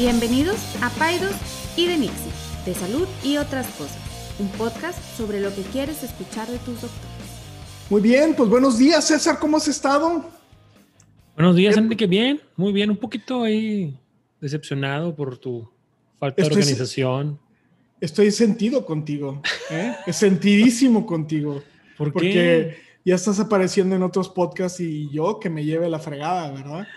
Bienvenidos a Paidos y de Nixie, de salud y otras cosas, un podcast sobre lo que quieres escuchar de tus doctores. Muy bien, pues buenos días, César, ¿cómo has estado? Buenos días, Enrique, bien, muy bien, un poquito ahí decepcionado por tu falta de organización. Estoy sentido contigo, ¿eh? sentidísimo contigo. ¿Por porque ya estás apareciendo en otros podcasts y yo que me lleve la fregada, ¿verdad?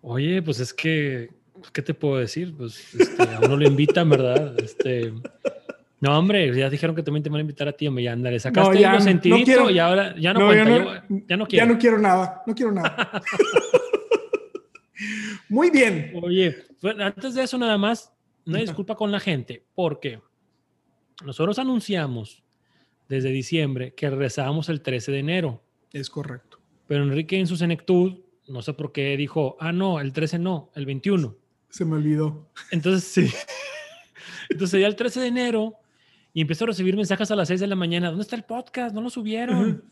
Oye, pues es que ¿qué te puedo decir? Pues este, a uno lo invitan, ¿verdad? Este, no, hombre, ya dijeron que también te van a invitar a ti, hombre, ya andale. Sacaste no, ya, sentidito y ahora ya no, cuenta. Ya no, quiero. Ya no quiero nada, no quiero nada. Muy bien. Oye, antes de eso nada más, una disculpa con la gente, porque nosotros anunciamos desde diciembre que regresábamos el 13 de enero. Es correcto. Pero Enrique en su senectud, no sé por qué, dijo, ah, no, el 13 no, el 21. Se me olvidó. Entonces, sí. Entonces, ya el 13 de enero y empezó a recibir mensajes a las 6 de la mañana. ¿Dónde está el podcast? No lo subieron.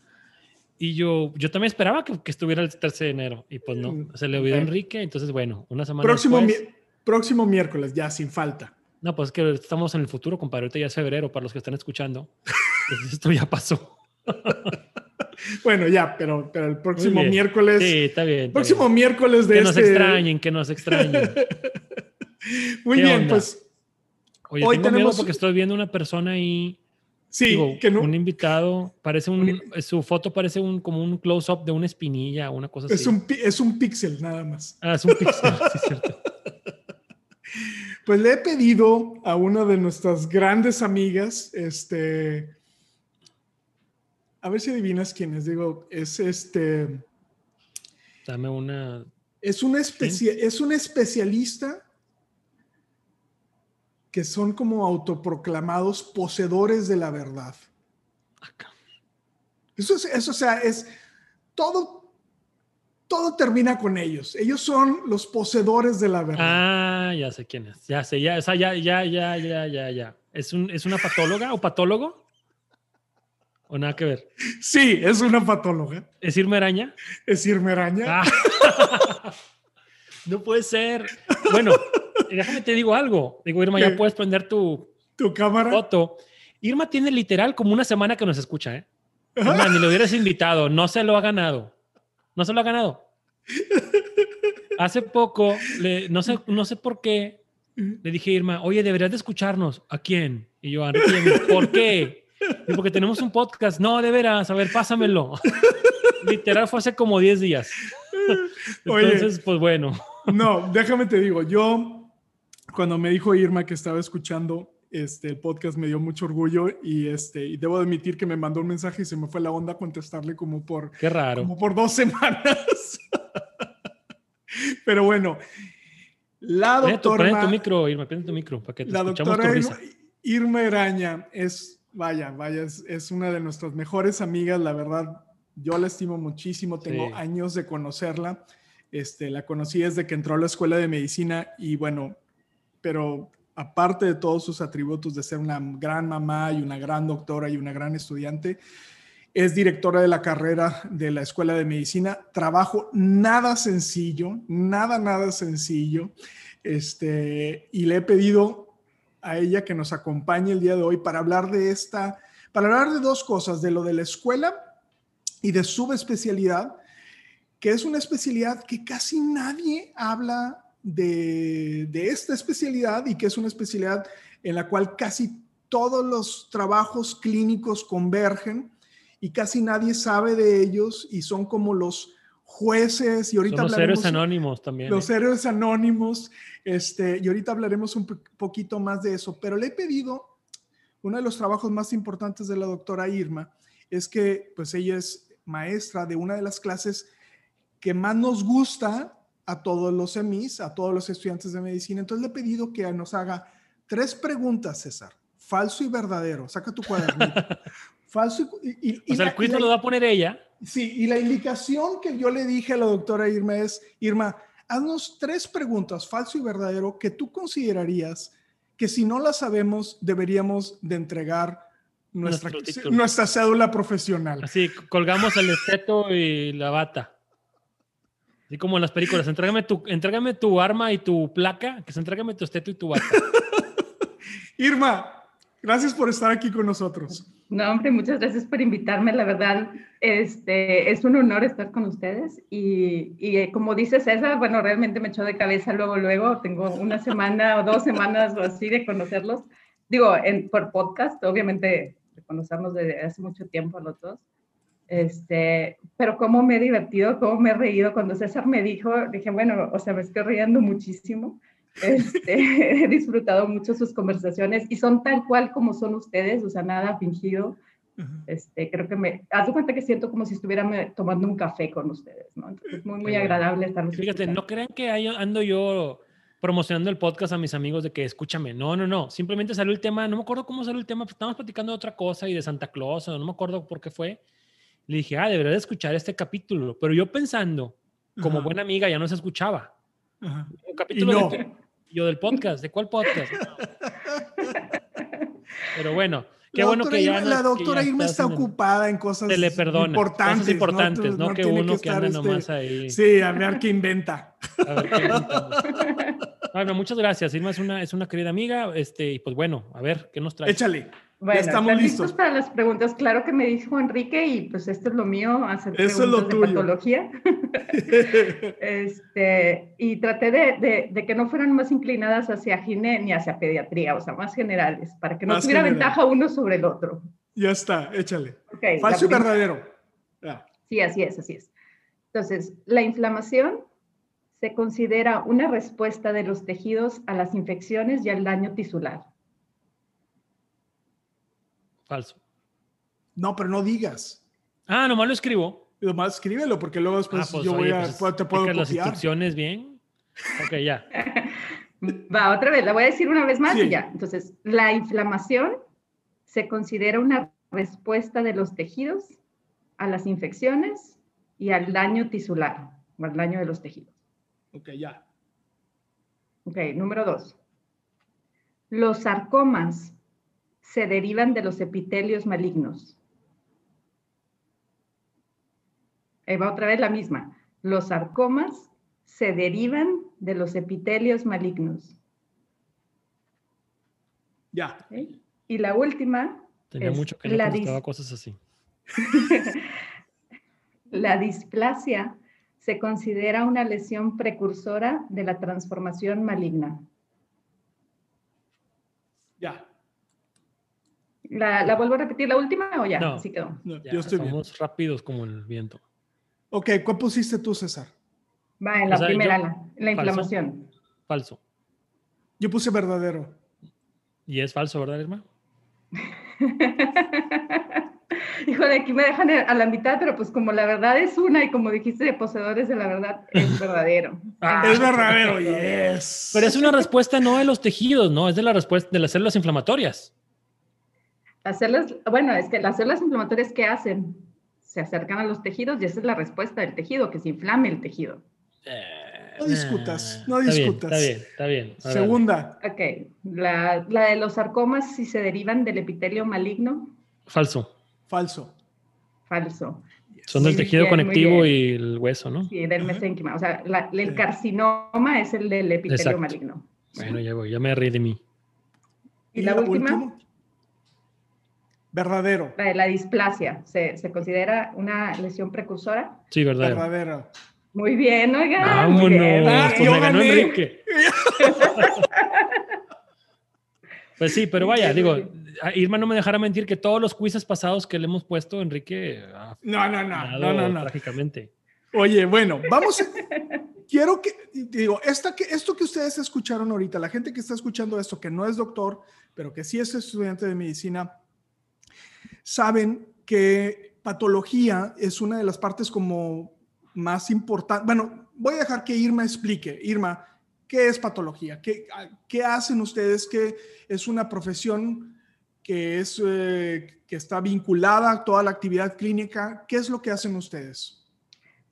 Y yo, yo también esperaba que, que, estuviera el 13 de enero. Y pues no, se le olvidó a Enrique. Entonces, bueno, una semana próximo después. próximo miércoles, ya sin falta. No, pues es que estamos en el futuro, compadre. Ahorita ya es febrero para los que están escuchando. esto ya pasó. bueno, ya, pero, pero el próximo miércoles. Sí, está bien. próximo miércoles de Que nos este extrañen, que nos extrañen. Muy bien, pues. Oye, hoy tengo tenemos... porque estoy viendo una persona ahí. Sí, que no. Un invitado, parece un, su foto parece un, como un close-up de una espinilla, una cosa es así. Un, es un píxel nada más. Ah, es un píxel, sí, es cierto. Pues le he pedido a una de nuestras grandes amigas, este, a ver si adivinas quién es. Digo, es este. Dame una. Es un, es un especialista que son como autoproclamados poseedores de la verdad. Eso es, eso, o sea, es todo, todo termina con ellos. Ellos son los poseedores de la verdad. Ah, ya sé quién es. Ya sé, ya, o sea, ya, ya, ya, ya, ya, ya. ¿Es, un, ¿Es una patóloga o patólogo? ¿O nada que ver? Sí, es una patóloga. ¿Es Irma Araña? Es Irma Araña. Ah. no puede ser. Bueno, déjame te digo algo. Digo, Irma, ya puedes prender tu, tu cámara. Foto. Irma tiene literal como una semana que nos escucha, ¿eh? Irma, ni lo hubieras invitado. No se lo ha ganado. No se lo ha ganado. Hace poco, le, no, sé, no sé por qué, le dije a Irma, oye, deberías de escucharnos. ¿A quién? Y yo, ¿por qué? Porque tenemos un podcast. No, de veras, a ver, pásamelo. Literal fue hace como 10 días. Entonces, pues bueno. No, déjame te digo, yo cuando me dijo Irma que estaba escuchando este, el podcast me dio mucho orgullo y, este, y debo admitir que me mandó un mensaje y se me fue la onda contestarle como por, Qué raro. Como por dos semanas. Pero bueno, la doctora... Prende tu, micro, Irma, prende tu micro para que te la doctora tu risa. Irma Araña es vaya, vaya, es, una de nuestras mejores amigas, la verdad, yo la estimo muchísimo, tengo años de conocerla, este, la conocí desde que entró a la escuela de medicina y bueno, pero aparte de todos sus atributos de ser una gran mamá y una gran doctora y una gran estudiante, es directora de la carrera de la escuela de medicina, trabajo nada sencillo, nada, nada sencillo, este, y le he pedido a ella que nos acompañe el día de hoy para hablar de esta, para hablar de dos cosas, de lo de la escuela y de su especialidad, que es una especialidad que casi nadie habla de, de esta especialidad y que es una especialidad en la cual casi todos los trabajos clínicos convergen y casi nadie sabe de ellos y son como los jueces y ahorita los héroes anónimos también. Los ¿eh? héroes anónimos, este, y ahorita hablaremos un poquito más de eso, pero le he pedido, uno de los trabajos más importantes de la doctora Irma es que pues ella es maestra de una de las clases que más nos gusta a todos los semis, a todos los estudiantes de medicina. Entonces le he pedido que nos haga tres preguntas, César, falso y verdadero. Saca tu cuadernito. falso y, y, o sea, el quiz lo va a poner ella. Sí, y la indicación que yo le dije a la doctora Irma es, Irma, haznos tres preguntas, falso y verdadero, que tú considerarías que si no las sabemos, deberíamos de entregar nuestra, nuestra cédula profesional. Así, colgamos el esteto y la bata. Y como en las películas, entrégame tu, entrégame tu arma y tu placa, que se entrégame tu esteto y tu bata. Irma, gracias por estar aquí con nosotros. No, hombre, muchas gracias por invitarme. La verdad, este, es un honor estar con ustedes. Y, y eh, como dice César, bueno, realmente me echó de cabeza luego, luego. Tengo una semana o dos semanas o así de conocerlos. Digo, en, por podcast, obviamente, conocernos desde hace mucho tiempo los dos. Este, pero cómo me he divertido, cómo me he reído. Cuando César me dijo, dije, bueno, o sea, me estoy riendo muchísimo. Este, he disfrutado mucho sus conversaciones y son tal cual como son ustedes, o sea, nada fingido. Este, creo que me, haz cuenta que siento como si estuviera tomando un café con ustedes, ¿no? Entonces, es muy, muy agradable estar. Fíjate, no crean que ando yo promocionando el podcast a mis amigos de que escúchame. No, no, no. Simplemente salió el tema, no me acuerdo cómo salió el tema, estábamos platicando de otra cosa y de Santa Claus, no me acuerdo por qué fue. Le dije, ah, debería de escuchar este capítulo. Pero yo pensando, como buena amiga, ya no se escuchaba. Un capítulo yo del podcast. ¿De cuál podcast? Pero bueno, qué bueno que ya. la doctora Irma está ocupada en cosas importantes. Cosas importantes, no, que uno que, anda este, nomás ahí. Sí, a ver qué inventa. A ver qué bueno, muchas gracias. Irma es una, es una querida amiga. Este, y pues bueno, a ver, ¿qué nos trae? Échale. Bueno, ya estamos listos. para las preguntas. Claro que me dijo Enrique y pues esto es lo mío, hacer Eso preguntas de patología. este, y traté de, de, que no fueran más inclinadas hacia gine ni hacia pediatría, o sea, más generales, para que no tuviera ventaja uno sobre el otro. Ya está, échale. Falso y verdadero. Sí, así es, así es. Entonces, la inflamación se considera una respuesta de los tejidos a las infecciones y al daño tisular. Falso. No, pero no digas. Ah, nomás lo escribo. Nomás escríbelo, porque luego después ah, pues, yo voy a, pues, te puedo copiar. las instrucciones bien. Ok, ya. Va, otra vez, la voy a decir una vez más y ya. Entonces, la inflamación se considera una respuesta de los tejidos a las infecciones y al daño tisular, o al daño de los tejidos. Ok, ya. Ok, número dos. Los sarcomas se derivan de los epitelios malignos. Ahí va otra vez la misma. Los sarcomas se derivan de los epitelios malignos. Ya. Y la última. Tenía mucho que no cosas así. la displasia se considera una lesión precursora de la transformación maligna. Ya. ¿La, vuelvo a repetir la última o ya? No, Así quedó. yo estoy somos rápidos como el viento. Ok, ¿cuál pusiste tú, César? Va, en la primera, la, inflamación. Falso. Yo puse verdadero. ¿Y es falso, verdad, Irma? Híjole, aquí me dejan a la mitad, pero pues como la verdad es una y como dijiste de poseedores de la verdad, es verdadero. Ah, es verdadero, yes. Pero es una respuesta no de los tejidos, ¿no? Es de la respuesta de las células inflamatorias. Las células, bueno, es que las células inflamatorias, ¿qué hacen? Se acercan a los tejidos y esa es la respuesta del tejido, que se inflame el tejido. Eh, no discutas, no discutas. Está bien, está bien. Segunda. Ok, la, la, de los sarcomas, si se derivan del epitelio maligno. Falso. Falso. Falso. Son del tejido conectivo y el hueso, ¿no? Sí, del mesénquima. O sea, el carcinoma es el del epitelio maligno. Bueno, ya voy, ya me reí de mí. ¿Y, la, última? Verdadero. La, displasia, ¿se, considera una lesión precursora? Sí, verdadero. Verdadero. Muy bien, oiga. Vámonos, bien, pues me ganó Enrique. pues sí, pero vaya, digo, Irma no me dejará mentir que todos los quizzes pasados que le hemos puesto, Enrique. no, no, no, no, no, no. Trágicamente. Oye, bueno, vamos. quiero que, digo, esta, que, esto que ustedes escucharon ahorita, la gente que está escuchando esto, que no es doctor, pero que sí es estudiante de medicina, saben que patología es una de las partes como más importantes. Bueno, voy a dejar que Irma explique. Irma, ¿qué es patología? ¿Qué, qué hacen ustedes? ¿Qué es una profesión que, es, eh, que está vinculada a toda la actividad clínica? ¿Qué es lo que hacen ustedes?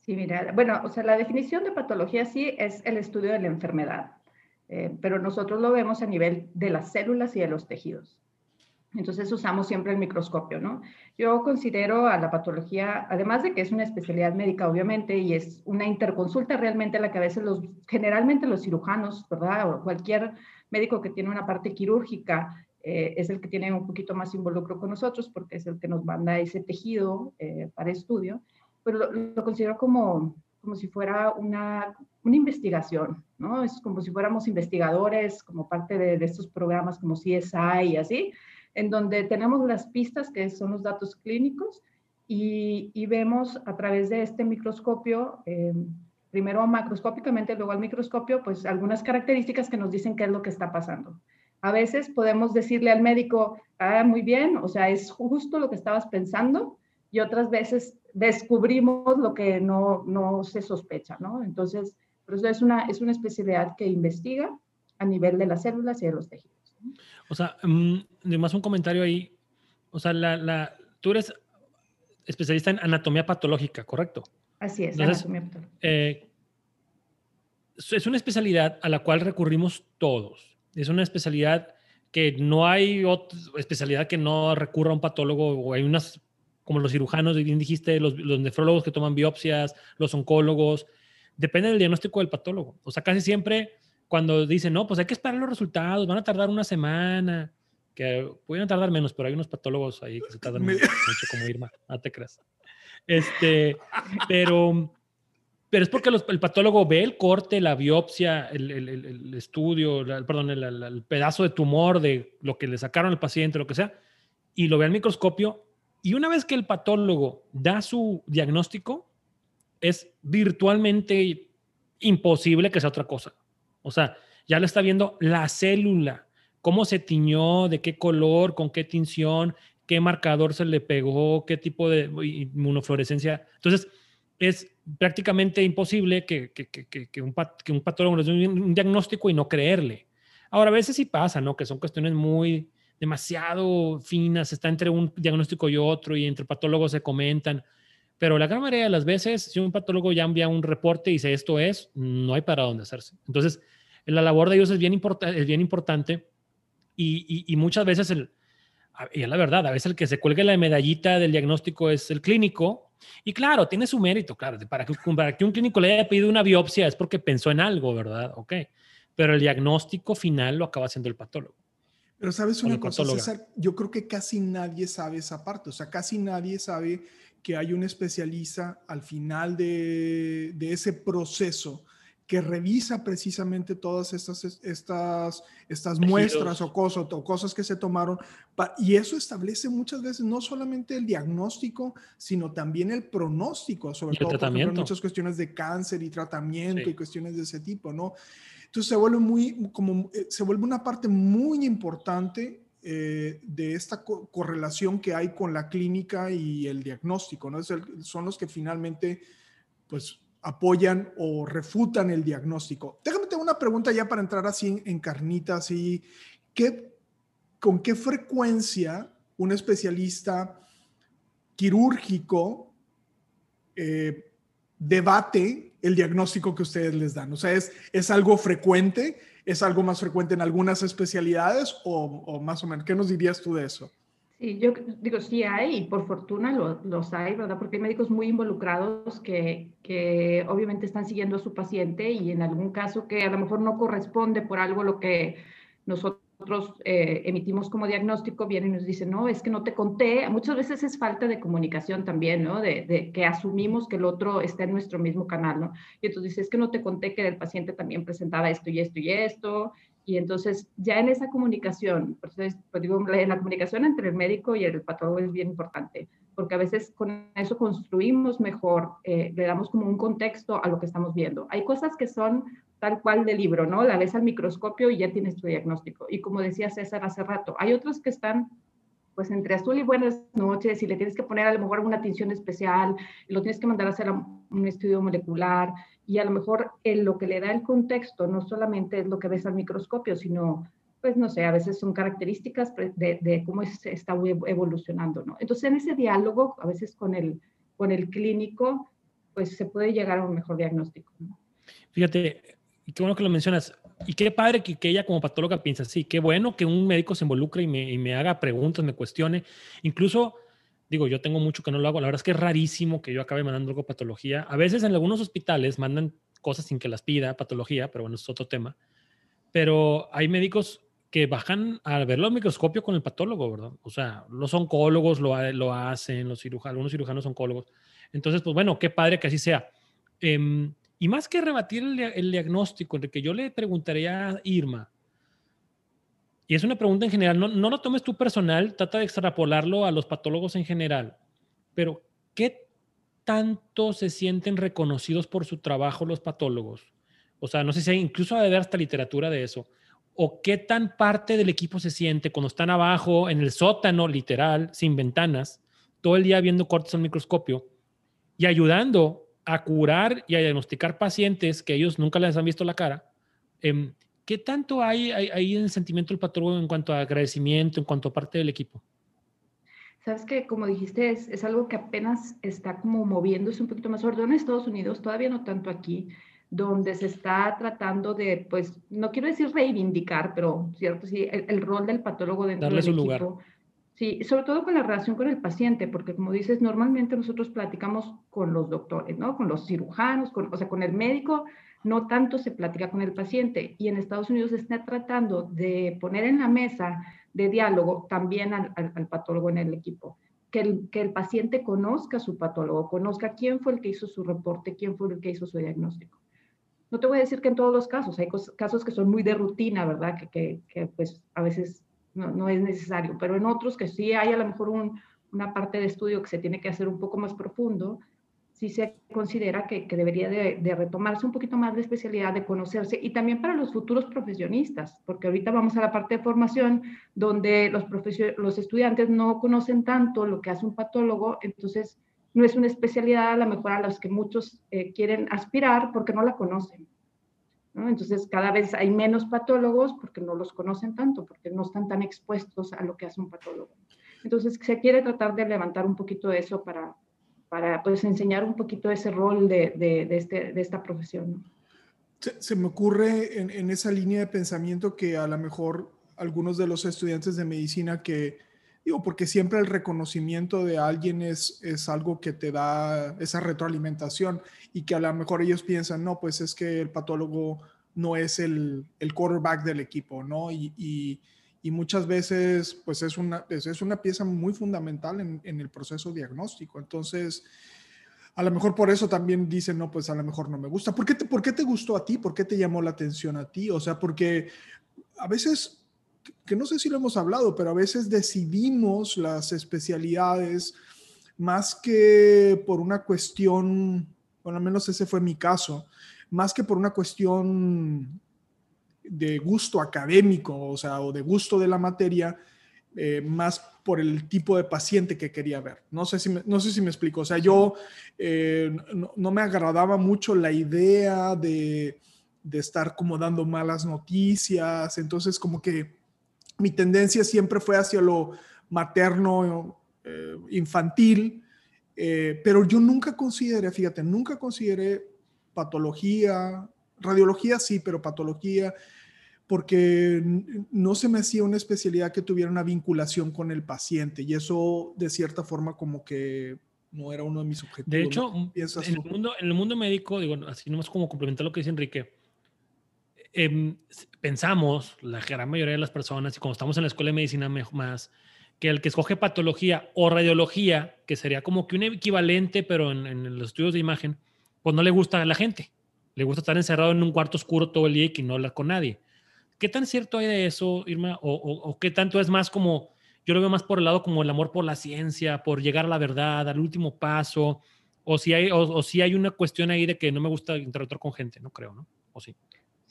Sí, mira, bueno, o sea, la definición de patología sí es el estudio de la enfermedad, eh, pero nosotros lo vemos a nivel de las células y de los tejidos. Entonces usamos siempre el microscopio, ¿no? Yo considero a la patología, además de que es una especialidad médica, obviamente, y es una interconsulta realmente la que a veces los, generalmente los cirujanos, ¿verdad? O cualquier médico que tiene una parte quirúrgica eh, es el que tiene un poquito más involucro con nosotros porque es el que nos manda ese tejido eh, para estudio, pero lo, considero como, como si fuera una, una investigación, ¿no? Es como si fuéramos investigadores, como parte de, de estos programas como CSI y así, en donde tenemos las pistas, que son los datos clínicos, y, vemos a través de este microscopio, eh, primero macroscópicamente, luego al microscopio, pues algunas características que nos dicen qué es lo que está pasando. A veces podemos decirle al médico, ah, muy bien, o sea, es justo lo que estabas pensando, y otras veces descubrimos lo que no, no se sospecha, ¿no? Entonces, por eso es una, es una especialidad que investiga a nivel de las células y de los tejidos. O sea, um, más un comentario ahí. O sea, la, la, tú eres especialista en anatomía patológica, ¿correcto? Así es, anatomía patológica. Eh, es una especialidad a la cual recurrimos todos. Es una especialidad que no hay otra especialidad que no recurra a un patólogo o hay unas, como los cirujanos, bien dijiste, los, los nefrólogos que toman biopsias, los oncólogos. Depende del diagnóstico del patólogo. O sea, casi siempre cuando dicen, no, pues hay que esperar los resultados, van a tardar una semana, que pueden tardar menos, pero hay unos patólogos ahí que se tardan mucho, como Irma, no te creas. Este, pero, pero es porque el patólogo ve el corte, la biopsia, el, el, el estudio, perdón, el, pedazo de tumor de lo que le sacaron al paciente, lo que sea, y lo ve al microscopio. Y una vez que el patólogo da su diagnóstico, es virtualmente imposible que sea otra cosa. O sea, ya lo está viendo la célula, cómo se tiñó, de qué color, con qué tinción, qué marcador se le pegó, qué tipo de inmunofluorescencia. Entonces, es prácticamente imposible que, un, patólogo nos dé un, diagnóstico y no creerle. Ahora, a veces sí pasa, ¿no? Que son cuestiones muy demasiado finas, está entre un diagnóstico y otro y entre patólogos se comentan. Pero la gran mayoría de las veces, si un patólogo ya envía un reporte y dice esto es, no hay para dónde hacerse. Entonces, la labor de ellos es bien, es bien importante y, muchas veces, el, y es la verdad, a veces el que se cuelgue la medallita del diagnóstico es el clínico. Y claro, tiene su mérito, claro, para que, para que un clínico le haya pedido una biopsia es porque pensó en algo, ¿verdad? Ok. Pero el diagnóstico final lo acaba haciendo el patólogo. Pero sabes una cosa, César, yo creo que casi nadie sabe esa parte, o sea, casi nadie sabe que hay un especialista al final de, ese proceso que revisa precisamente todas estas, estas, estas muestras o cosas, o cosas que se tomaron. Y eso establece muchas veces no solamente el diagnóstico, sino también el pronóstico, sobre todo porque muchas cuestiones de cáncer y tratamiento y cuestiones de ese tipo, ¿no? Entonces se vuelve, muy, como, eh, se vuelve una parte muy importante eh, de esta correlación que hay con la clínica y el diagnóstico, ¿no? son los que finalmente, pues, apoyan o refutan el diagnóstico. Déjame tener una pregunta ya para entrar así en, carnita, ¿qué, ¿con qué frecuencia un especialista quirúrgico eh, debate el diagnóstico que ustedes les dan? O sea, ¿es, es algo frecuente? ¿Es algo más frecuente en algunas especialidades o, más o menos? ¿Qué nos dirías tú de eso? Sí, yo digo, sí hay, y por fortuna los hay, ¿verdad? Porque hay médicos muy involucrados que, que obviamente están siguiendo a su paciente y en algún caso que a lo mejor no corresponde por algo lo que nosotros nosotros eh, emitimos como diagnóstico, vienen y nos dicen, no, es que no te conté. Muchas veces es falta de comunicación también, ¿no? De, que asumimos que el otro está en nuestro mismo canal, ¿no? Y entonces dice, es que no te conté que el paciente también presentaba esto y esto y esto. Y entonces ya en esa comunicación, pues, pues digo, la comunicación entre el médico y el patólogo es bien importante, porque a veces con eso construimos mejor, eh, le damos como un contexto a lo que estamos viendo. Hay cosas que son tal cual de libro, ¿no? La ves al microscopio y ya tienes tu diagnóstico. Y como decía César hace rato, hay otros que están pues entre azul y buenas noches y le tienes que poner a lo mejor una atención especial, lo tienes que mandar a hacer un estudio molecular y a lo mejor en lo que le da el contexto no solamente es lo que ves al microscopio, sino pues no sé, a veces son características de, de cómo está evolucionando, ¿no? Entonces en ese diálogo, a veces con el, con el clínico, pues se puede llegar a un mejor diagnóstico, ¿no? Fíjate, y qué bueno que lo mencionas. y qué padre que, que, ella como patóloga piensa así, qué bueno que un médico se involucre y me, y me haga preguntas, me cuestione. Incluso, digo, yo tengo mucho que no lo hago, la verdad es que es rarísimo que yo acabe mandando algo patología. A veces en algunos hospitales mandan cosas sin que las pida, patología, pero bueno, es otro tema. Pero hay médicos que bajan a verlo al microscopio con el patólogo, ¿verdad? O sea, los oncólogos lo, lo hacen, los cirujanos, algunos cirujanos oncólogos. Entonces, pues bueno, qué padre que así sea. Eh, y más que rebatir el, el diagnóstico, el que yo le preguntaría a Irma, y es una pregunta en general, no, no lo tomes tú personal, trata de extrapolarlo a los patólogos en general, pero ¿qué tanto se sienten reconocidos por su trabajo los patólogos? O sea, no sé si incluso de haber hasta literatura de eso. ¿O qué tan parte del equipo se siente cuando están abajo en el sótano, literal, sin ventanas, todo el día viendo cortes al microscopio y ayudando a curar y a diagnosticar pacientes que ellos nunca les han visto la cara, em, ¿qué tanto hay ahí en el sentimiento del patólogo en cuanto a agradecimiento, en cuanto a parte del equipo? Sabes que, como dijiste, es, es, algo que apenas está como moviéndose un poquito más, sobre todo en Estados Unidos, todavía no tanto aquí, donde se está tratando de, pues, no quiero decir reivindicar, pero cierto, sí, el, el rol del patólogo dentro Darle del su equipo. lugar. Sí, sobre todo con la relación con el paciente, porque como dices, normalmente nosotros platicamos con los doctores, ¿no? Con los cirujanos, con, o sea, con el médico, no tanto se platica con el paciente. Y en Estados Unidos está tratando de poner en la mesa de diálogo también al, al, al patólogo en el equipo. Que el, que el paciente conozca a su patólogo, conozca quién fue el que hizo su reporte, quién fue el que hizo su diagnóstico. No te voy a decir que en todos los casos, hay casos que son muy de rutina, ¿verdad? Que, que, que pues a veces no, es necesario, pero en otros que sí hay a lo mejor un, una parte de estudio que se tiene que hacer un poco más profundo, sí se considera que, debería de, de, retomarse un poquito más la especialidad, de conocerse y también para los futuros profesionistas, porque ahorita vamos a la parte de formación donde los, los estudiantes no conocen tanto lo que hace un patólogo, entonces no es una especialidad a lo mejor a las que muchos eh, quieren aspirar porque no la conocen. ¿No? Entonces, cada vez hay menos patólogos porque no los conocen tanto, porque no están tan expuestos a lo que hace un patólogo. Entonces, se quiere tratar de levantar un poquito eso para, para pues, enseñar un poquito ese rol de, de, de, este, de esta profesión. ¿no? Se, se, me ocurre en, en, esa línea de pensamiento que a lo mejor algunos de los estudiantes de medicina que, digo, porque siempre el reconocimiento de alguien es, es algo que te da esa retroalimentación y que a lo mejor ellos piensan, no, pues es que el patólogo no es el, el quarterback del equipo, ¿no? Y, y, muchas veces, pues es una, es una pieza muy fundamental en, en, el proceso diagnóstico. Entonces, a lo mejor por eso también dicen, no, pues a lo mejor no me gusta. ¿Por qué te, por qué te gustó a ti? ¿Por qué te llamó la atención a ti? O sea, porque a veces que no sé si lo hemos hablado, pero a veces decidimos las especialidades más que por una cuestión, bueno, al menos ese fue mi caso, más que por una cuestión de gusto académico, o sea, o de gusto de la materia, eh, más por el tipo de paciente que quería ver. No sé si me, no sé si me explico. O sea, yo eh, no, no, me agradaba mucho la idea de, de estar como dando malas noticias, entonces como que mi tendencia siempre fue hacia lo materno, eh, infantil, eh, pero yo nunca consideré, fíjate, nunca consideré patología, radiología sí, pero patología, porque no se me hacía una especialidad que tuviera una vinculación con el paciente y eso de cierta forma como que no era uno de mis objetivos. De hecho, ¿no? en, el mundo, en el mundo médico, digo, así nomás como complementar lo que dice Enrique, eh, pensamos, la gran mayoría de las personas, y como estamos en la escuela de medicina más, que el que escoge patología o radiología, que sería como que un equivalente, pero en, en, los estudios de imagen, pues no le gusta a la gente. Le gusta estar encerrado en un cuarto oscuro todo el día y no hablar con nadie. ¿Qué tan cierto hay de eso, Irma? O, o, qué tanto es más como, yo lo veo más por el lado como el amor por la ciencia, por llegar a la verdad, al último paso, o si hay, o si hay una cuestión ahí de que no me gusta interactuar con gente, no creo, ¿no? ¿O sí?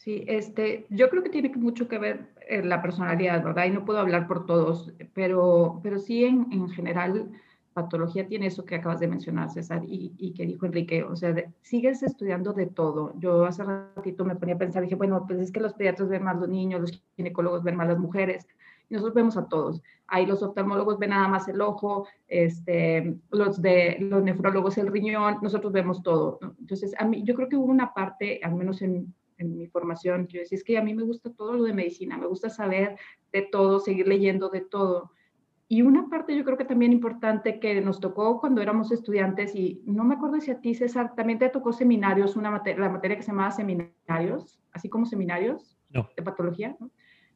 Sí, este, yo creo que tiene mucho que ver eh, la personalidad, ¿verdad? Y no puedo hablar por todos, pero, pero sí en, en general patología tiene eso que acabas de mencionar, César, y, y que dijo Enrique, o sea, de, sigues estudiando de todo. Yo hace ratito me ponía a pensar, dije, bueno, pues es que los pediatras ven más los niños, los ginecólogos ven más las mujeres, y nosotros vemos a todos. Ahí los oftalmólogos ven nada más el ojo, este, los, de, los nefrólogos el riñón, nosotros vemos todo. Entonces, a mí, yo creo que hubo una parte, al menos en, en mi formación. Yo decía, es que a mí me gusta todo lo de medicina, me gusta saber de todo, seguir leyendo de todo. Y una parte yo creo que también importante que nos tocó cuando éramos estudiantes, y no me acuerdo si a ti, César, también te tocó seminarios, una materia, la materia que se llamaba seminarios, así como seminarios de patología. ¿no?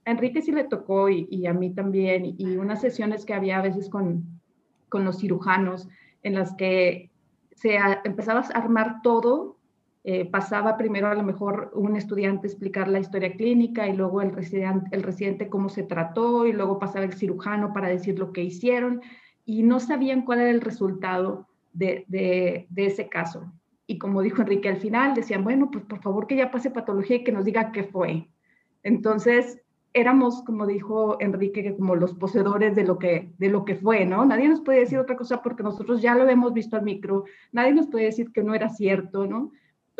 A Enrique sí le tocó y, y, a mí también, y unas sesiones que había a veces con, con los cirujanos en las que se empezaba a armar todo eh, pasaba primero a lo mejor un estudiante explicar la historia clínica y luego el residente, el residente cómo se trató y luego pasaba el cirujano para decir lo que hicieron y no sabían cuál era el resultado de, de, de ese caso. Y como dijo Enrique al final, decían, bueno, pues por favor que ya pase patología y que nos diga qué fue. Entonces, éramos, como dijo Enrique, como los poseedores de lo que, de lo que fue, ¿no? Nadie nos puede decir otra cosa porque nosotros ya lo hemos visto al micro, nadie nos puede decir que no era cierto, ¿no?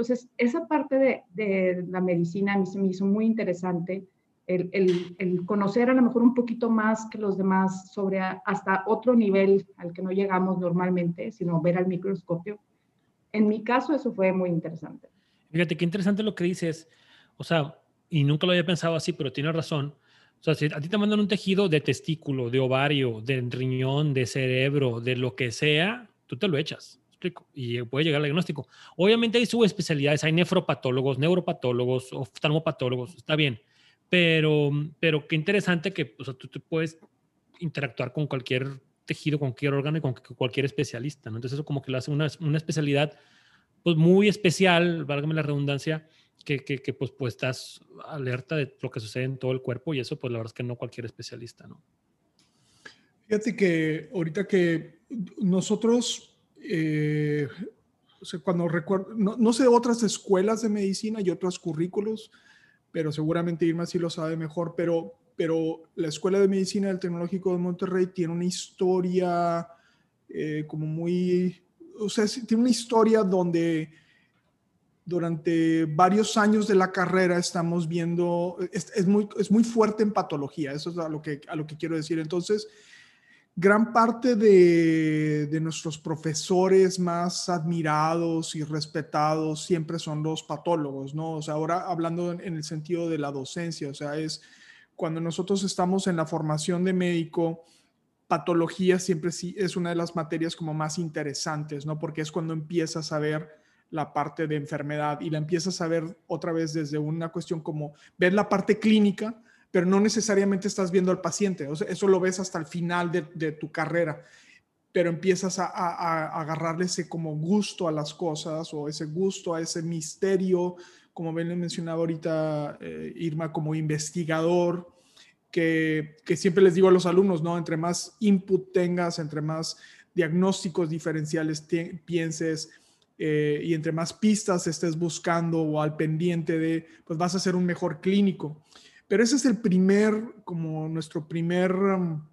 Entonces, esa parte de, de la medicina a mí se me hizo muy interesante, el, el, el, conocer a lo mejor un poquito más que los demás sobre hasta otro nivel al que no llegamos normalmente, sino ver al microscopio. En mi caso, eso fue muy interesante. Fíjate, qué interesante lo que dices. O sea, y nunca lo había pensado así, pero tienes razón. O sea, si a ti te mandan un tejido de testículo, de ovario, de riñón, de cerebro, de lo que sea, tú te lo echas y puede llegar al diagnóstico. Obviamente hay subespecialidades, hay nefropatólogos, neuropatólogos, oftalmopatólogos, está bien, pero, pero qué interesante que o sea, tú, te puedes interactuar con cualquier tejido, con cualquier órgano y con cualquier especialista, ¿no? Entonces eso como que lo hace una, una especialidad pues muy especial, válgame la redundancia, que, que, que, pues, pues estás alerta de lo que sucede en todo el cuerpo y eso pues la verdad es que no cualquier especialista, ¿no? Fíjate que ahorita que nosotros eh, cuando recuerdo, no, sé otras escuelas de medicina y otros currículos, pero seguramente Irma sí lo sabe mejor, pero, pero la Escuela de Medicina del Tecnológico de Monterrey tiene una historia eh, como muy, o sea, tiene una historia donde durante varios años de la carrera estamos viendo, es, es, muy, es muy fuerte en patología, eso es a lo que, a lo que quiero decir. Entonces, gran parte de, nuestros profesores más admirados y respetados siempre son los patólogos, ¿no? O sea, ahora hablando en, el sentido de la docencia, o sea, es cuando nosotros estamos en la formación de médico, patología siempre sí es una de las materias como más interesantes, ¿no? Porque es cuando empiezas a ver la parte de enfermedad y la empiezas a ver otra vez desde una cuestión como ver la parte clínica, pero no necesariamente estás viendo al paciente. Eso lo ves hasta el final de, tu carrera, pero empiezas a, agarrarle ese como gusto a las cosas o ese gusto a ese misterio, como bien mencionaba ahorita eh, Irma, como investigador, que, siempre les digo a los alumnos, ¿no? Entre más input tengas, entre más diagnósticos diferenciales pienses, eh, y entre más pistas estés buscando o al pendiente de, pues vas a ser un mejor clínico. Pero ese es el primer, como nuestro primer, um,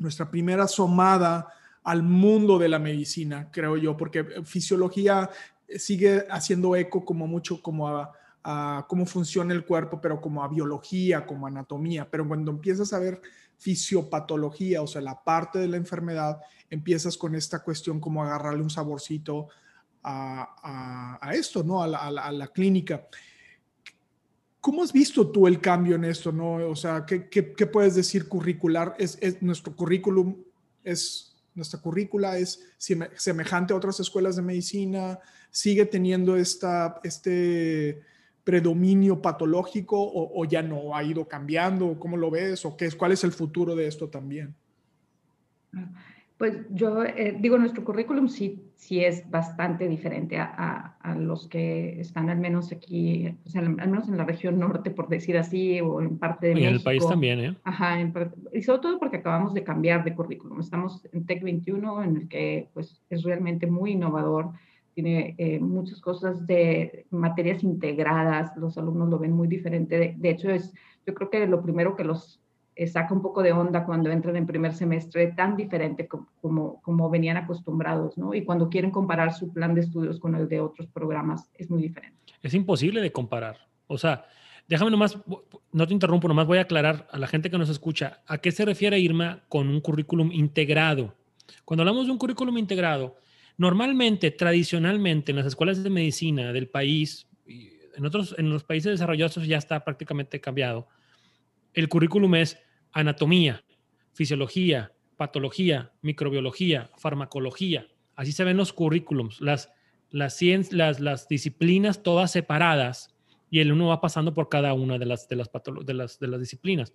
nuestra primera asomada al mundo de la medicina, creo yo, porque fisiología sigue haciendo eco como mucho como a, cómo funciona el cuerpo, pero como a biología, como anatomía. Pero cuando empiezas a ver fisiopatología, o sea, la parte de la enfermedad, empiezas con esta cuestión como agarrarle un saborcito a, esto, ¿no? A la, a la, clínica. ¿Cómo has visto tú el cambio en esto? ¿no? O sea, ¿qué, puedes decir curricular? ¿Es, ¿Es, nuestro currículum, es, nuestra currícula es semejante a otras escuelas de medicina? ¿Sigue teniendo esta, este predominio patológico o, ya no ha ido cambiando? ¿Cómo lo ves? ¿O qué cuál es el futuro de esto también? Ah, pues yo eh, digo, nuestro currículum sí, sí es bastante diferente a, a, los que están al menos aquí, o sea, al menos en la región norte, por decir así, o en parte de y México. en el país también, ¿eh? Ajá, y sobre todo porque acabamos de cambiar de currículum. Estamos en TEC 21, en el que pues es realmente muy innovador, tiene eh, muchas cosas de materias integradas, los alumnos lo ven muy diferente. De, de hecho, es, yo creo que lo primero que los saca un poco de onda cuando entran en primer semestre, tan diferente como, como, venían acostumbrados, ¿no? Y cuando quieren comparar su plan de estudios con el de otros programas, es muy diferente. Es imposible de comparar. O sea, déjame nomás, no te interrumpo, nomás voy a aclarar a la gente que nos escucha, ¿a qué se refiere Irma con un currículum integrado? Cuando hablamos de un currículum integrado, normalmente, tradicionalmente, en las escuelas de medicina del país, en otros, en los países desarrollados ya está prácticamente cambiado. El currículum es anatomía, fisiología, patología, microbiología, farmacología. Así se ven los currículums, las, las, las, las disciplinas todas separadas y el uno va pasando por cada una de las, de las, de las, de las disciplinas.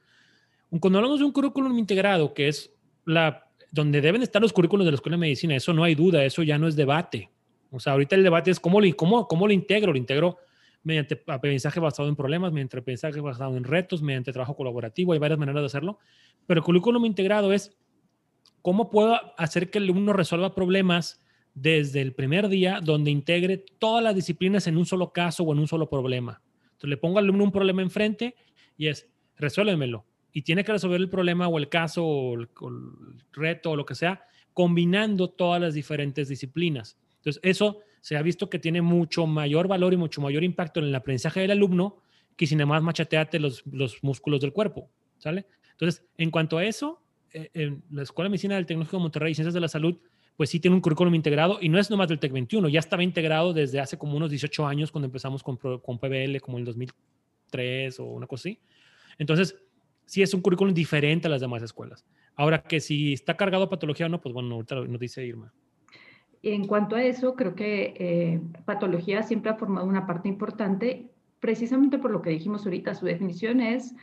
Cuando hablamos de un currículum integrado, que es la, donde deben estar los currículos de la Escuela de Medicina, eso no hay duda, eso ya no es debate. O sea, ahorita el debate es cómo lo, cómo, cómo lo integro. Lo integro mediante aprendizaje basado en problemas, mediante aprendizaje basado en retos, mediante trabajo colaborativo. Hay varias maneras de hacerlo. Pero el currículum integrado es cómo puedo hacer que el alumno resuelva problemas desde el primer día, donde integre todas las disciplinas en un solo caso o en un solo problema. Entonces le pongo al alumno un problema enfrente y es, resuélvemelo. Y tiene que resolver el problema o el caso o el, reto o lo que sea, combinando todas las diferentes disciplinas. Entonces, eso se ha visto que tiene mucho mayor valor y mucho mayor impacto en el aprendizaje del alumno que si nada más machateate los, los músculos del cuerpo, ¿sale? Entonces, en cuanto a eso, eh, en la Escuela de Medicina del Tecnológico de Monterrey y Ciencias de la Salud pues sí tiene un currículum integrado y no es nomás del TEC 21, ya estaba integrado desde hace como unos 18 años cuando empezamos con, con PBL, como el 2003 o una cosa así. Entonces, sí es un currículum diferente a las demás escuelas. Ahora que si está cargado a patología o no, pues bueno, ahorita nos dice Irma. En cuanto a eso, creo que eh, patología siempre ha formado una parte importante, precisamente por lo que dijimos ahorita, su definición es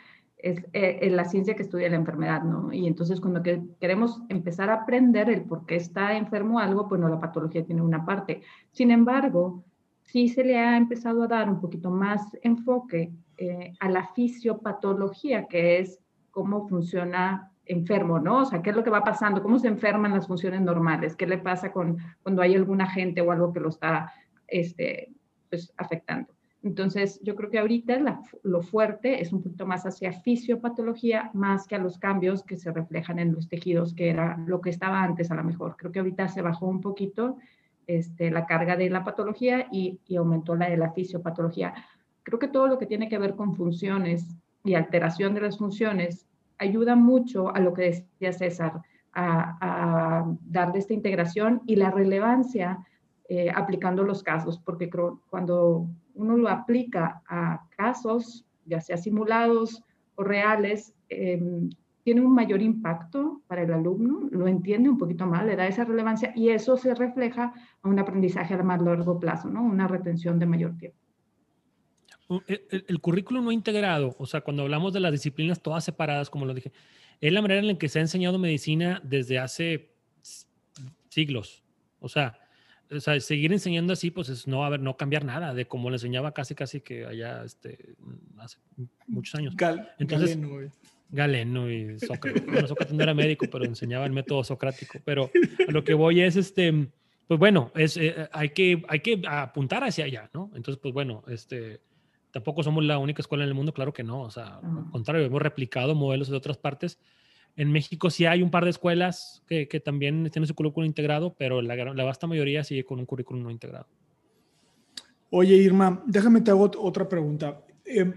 es, eh, la ciencia que estudia la enfermedad, ¿no? Y entonces cuando queremos empezar a aprender el por qué está enfermo algo, pues la patología tiene una parte. Sin embargo, sí se le ha empezado a dar un poquito más enfoque eh, a la fisiopatología, que es cómo funciona enfermo, ¿no? O sea, qué es lo que va pasando, cómo se enferman las funciones normales, qué le pasa con, cuando hay algún agente o algo que lo está este, pues, afectando. Entonces, yo creo que ahorita lo fuerte es un poquito más hacia fisiopatología, más que a los cambios que se reflejan en los tejidos, que era lo que estaba antes a lo mejor. Creo que ahorita se bajó un poquito este, la carga de la patología y, aumentó la de la fisiopatología. Creo que todo lo que tiene que ver con funciones y alteración de las funciones ayuda mucho a lo que decía César, a, a dar de esta integración y la relevancia eh, aplicando los casos, porque cuando uno lo aplica a casos, ya sea simulados o reales, em, tiene un mayor impacto para el alumno, lo entiende un poquito más, le da esa relevancia y eso se refleja a un aprendizaje a más largo plazo, ¿no? Una retención de mayor tiempo. El, el, currículum no integrado, o sea, cuando hablamos de las disciplinas todas separadas, como lo dije, es la manera en la que se ha enseñado medicina desde hace siglos. O sea, o sea, seguir enseñando así, pues es no, a ver, no cambiar nada de como le enseñaba casi, casi que allá, este, hace muchos años. Entonces, Galeno, Galeno y Sócrates. Bueno, Sócrates no era médico, pero enseñaba el método socrático. Pero a lo que voy es, este, pues bueno, es, eh, hay, que, hay que apuntar hacia allá, ¿no? Entonces, pues bueno, este, tampoco somos la única escuela en el mundo, claro que no. O sea, al contrario, hemos replicado modelos de otras partes en México sí hay un par de escuelas que, que también tienen su currículum integrado, pero la, la, vasta mayoría sigue con un currículum no integrado. Oye, Irma, déjame te hago otra pregunta. Em,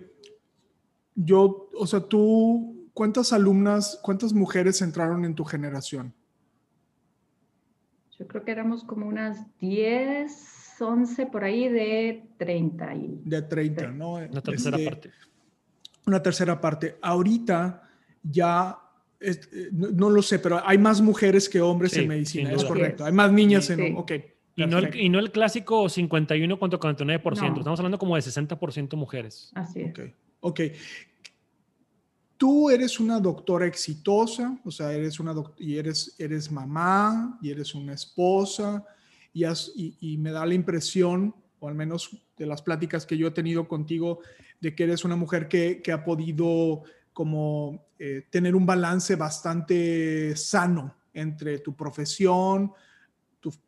yo, o sea, tú, ¿cuántas alumnas, cuántas mujeres entraron en tu generación? Yo creo que éramos como unas 10, 11 por ahí de 30. Y... De 30, ¿no? Una tercera este, parte. Una tercera parte. Ahorita ya eh, no, lo sé, pero hay más mujeres que hombres en medicina, es correcto. Hay más niñas en... Ok. Y no, el, y no, el, clásico 51 contra 49%, estamos hablando como de 60% mujeres. Así es. Ok. Tú eres una doctora exitosa, o sea, eres una y eres, eres mamá y eres una esposa y, me da la impresión, o al menos de las pláticas que yo he tenido contigo, de que eres una mujer que, ha podido como eh, tener un balance bastante sano entre tu profesión,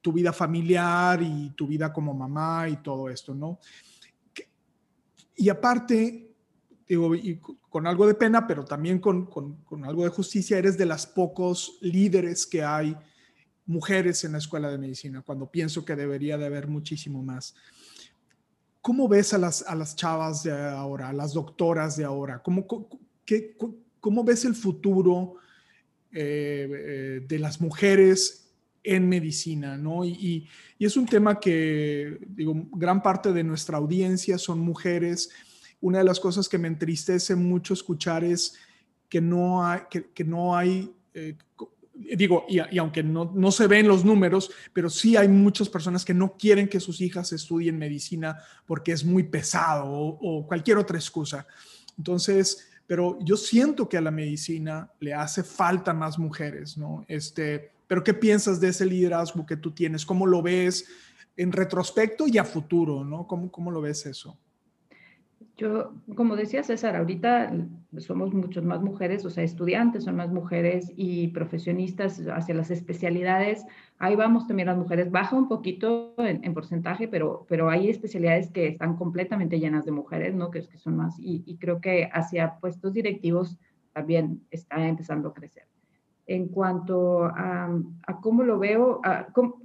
tu, vida familiar y tu vida como mamá y todo esto, ¿no? Y aparte, digo, con algo de pena, pero también con, algo de justicia, eres de las pocos líderes que hay mujeres en la escuela de medicina, cuando pienso que debería de haber muchísimo más. ¿Cómo ves a las, a las chavas de ahora, a las doctoras de ahora? ¿Cómo, ¿Cómo ves el futuro eh, eh, de las mujeres en medicina, ¿no? Y, es un tema que, digo, gran parte de nuestra audiencia son mujeres. Una de las cosas que me entristece mucho escuchar es que no hay, que, no hay eh, digo, y, aunque no, no, se ven los números, pero sí hay muchas personas que no quieren que sus hijas estudien medicina porque es muy pesado o, cualquier otra excusa. Entonces, pero yo siento que a la medicina le hace falta más mujeres, ¿no? Este, pero ¿qué piensas de ese liderazgo que tú tienes? ¿Cómo lo ves en retrospecto y a futuro, ¿no? ¿Cómo, cómo lo ves eso? Yo, como decía César, ahorita somos muchas más mujeres, o sea, estudiantes son más mujeres y profesionistas hacia las especialidades. Ahí vamos también las mujeres, baja un poquito en, porcentaje, pero, pero hay especialidades que están completamente llenas de mujeres, ¿no? Que, que son más, y, y creo que hacia puestos directivos también está empezando a crecer en cuanto a, cómo lo veo,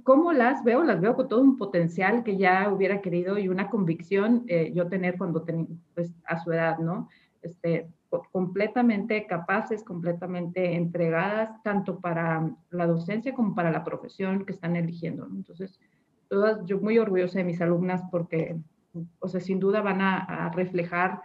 cómo, las veo, las veo con todo un potencial que ya hubiera querido y una convicción eh, yo tener cuando tenía, pues, a su edad, ¿no? Este, completamente capaces, completamente entregadas, tanto para la docencia como para la profesión que están eligiendo. Entonces, todas, yo muy orgullosa de mis alumnas porque, o sea, sin duda van a reflejar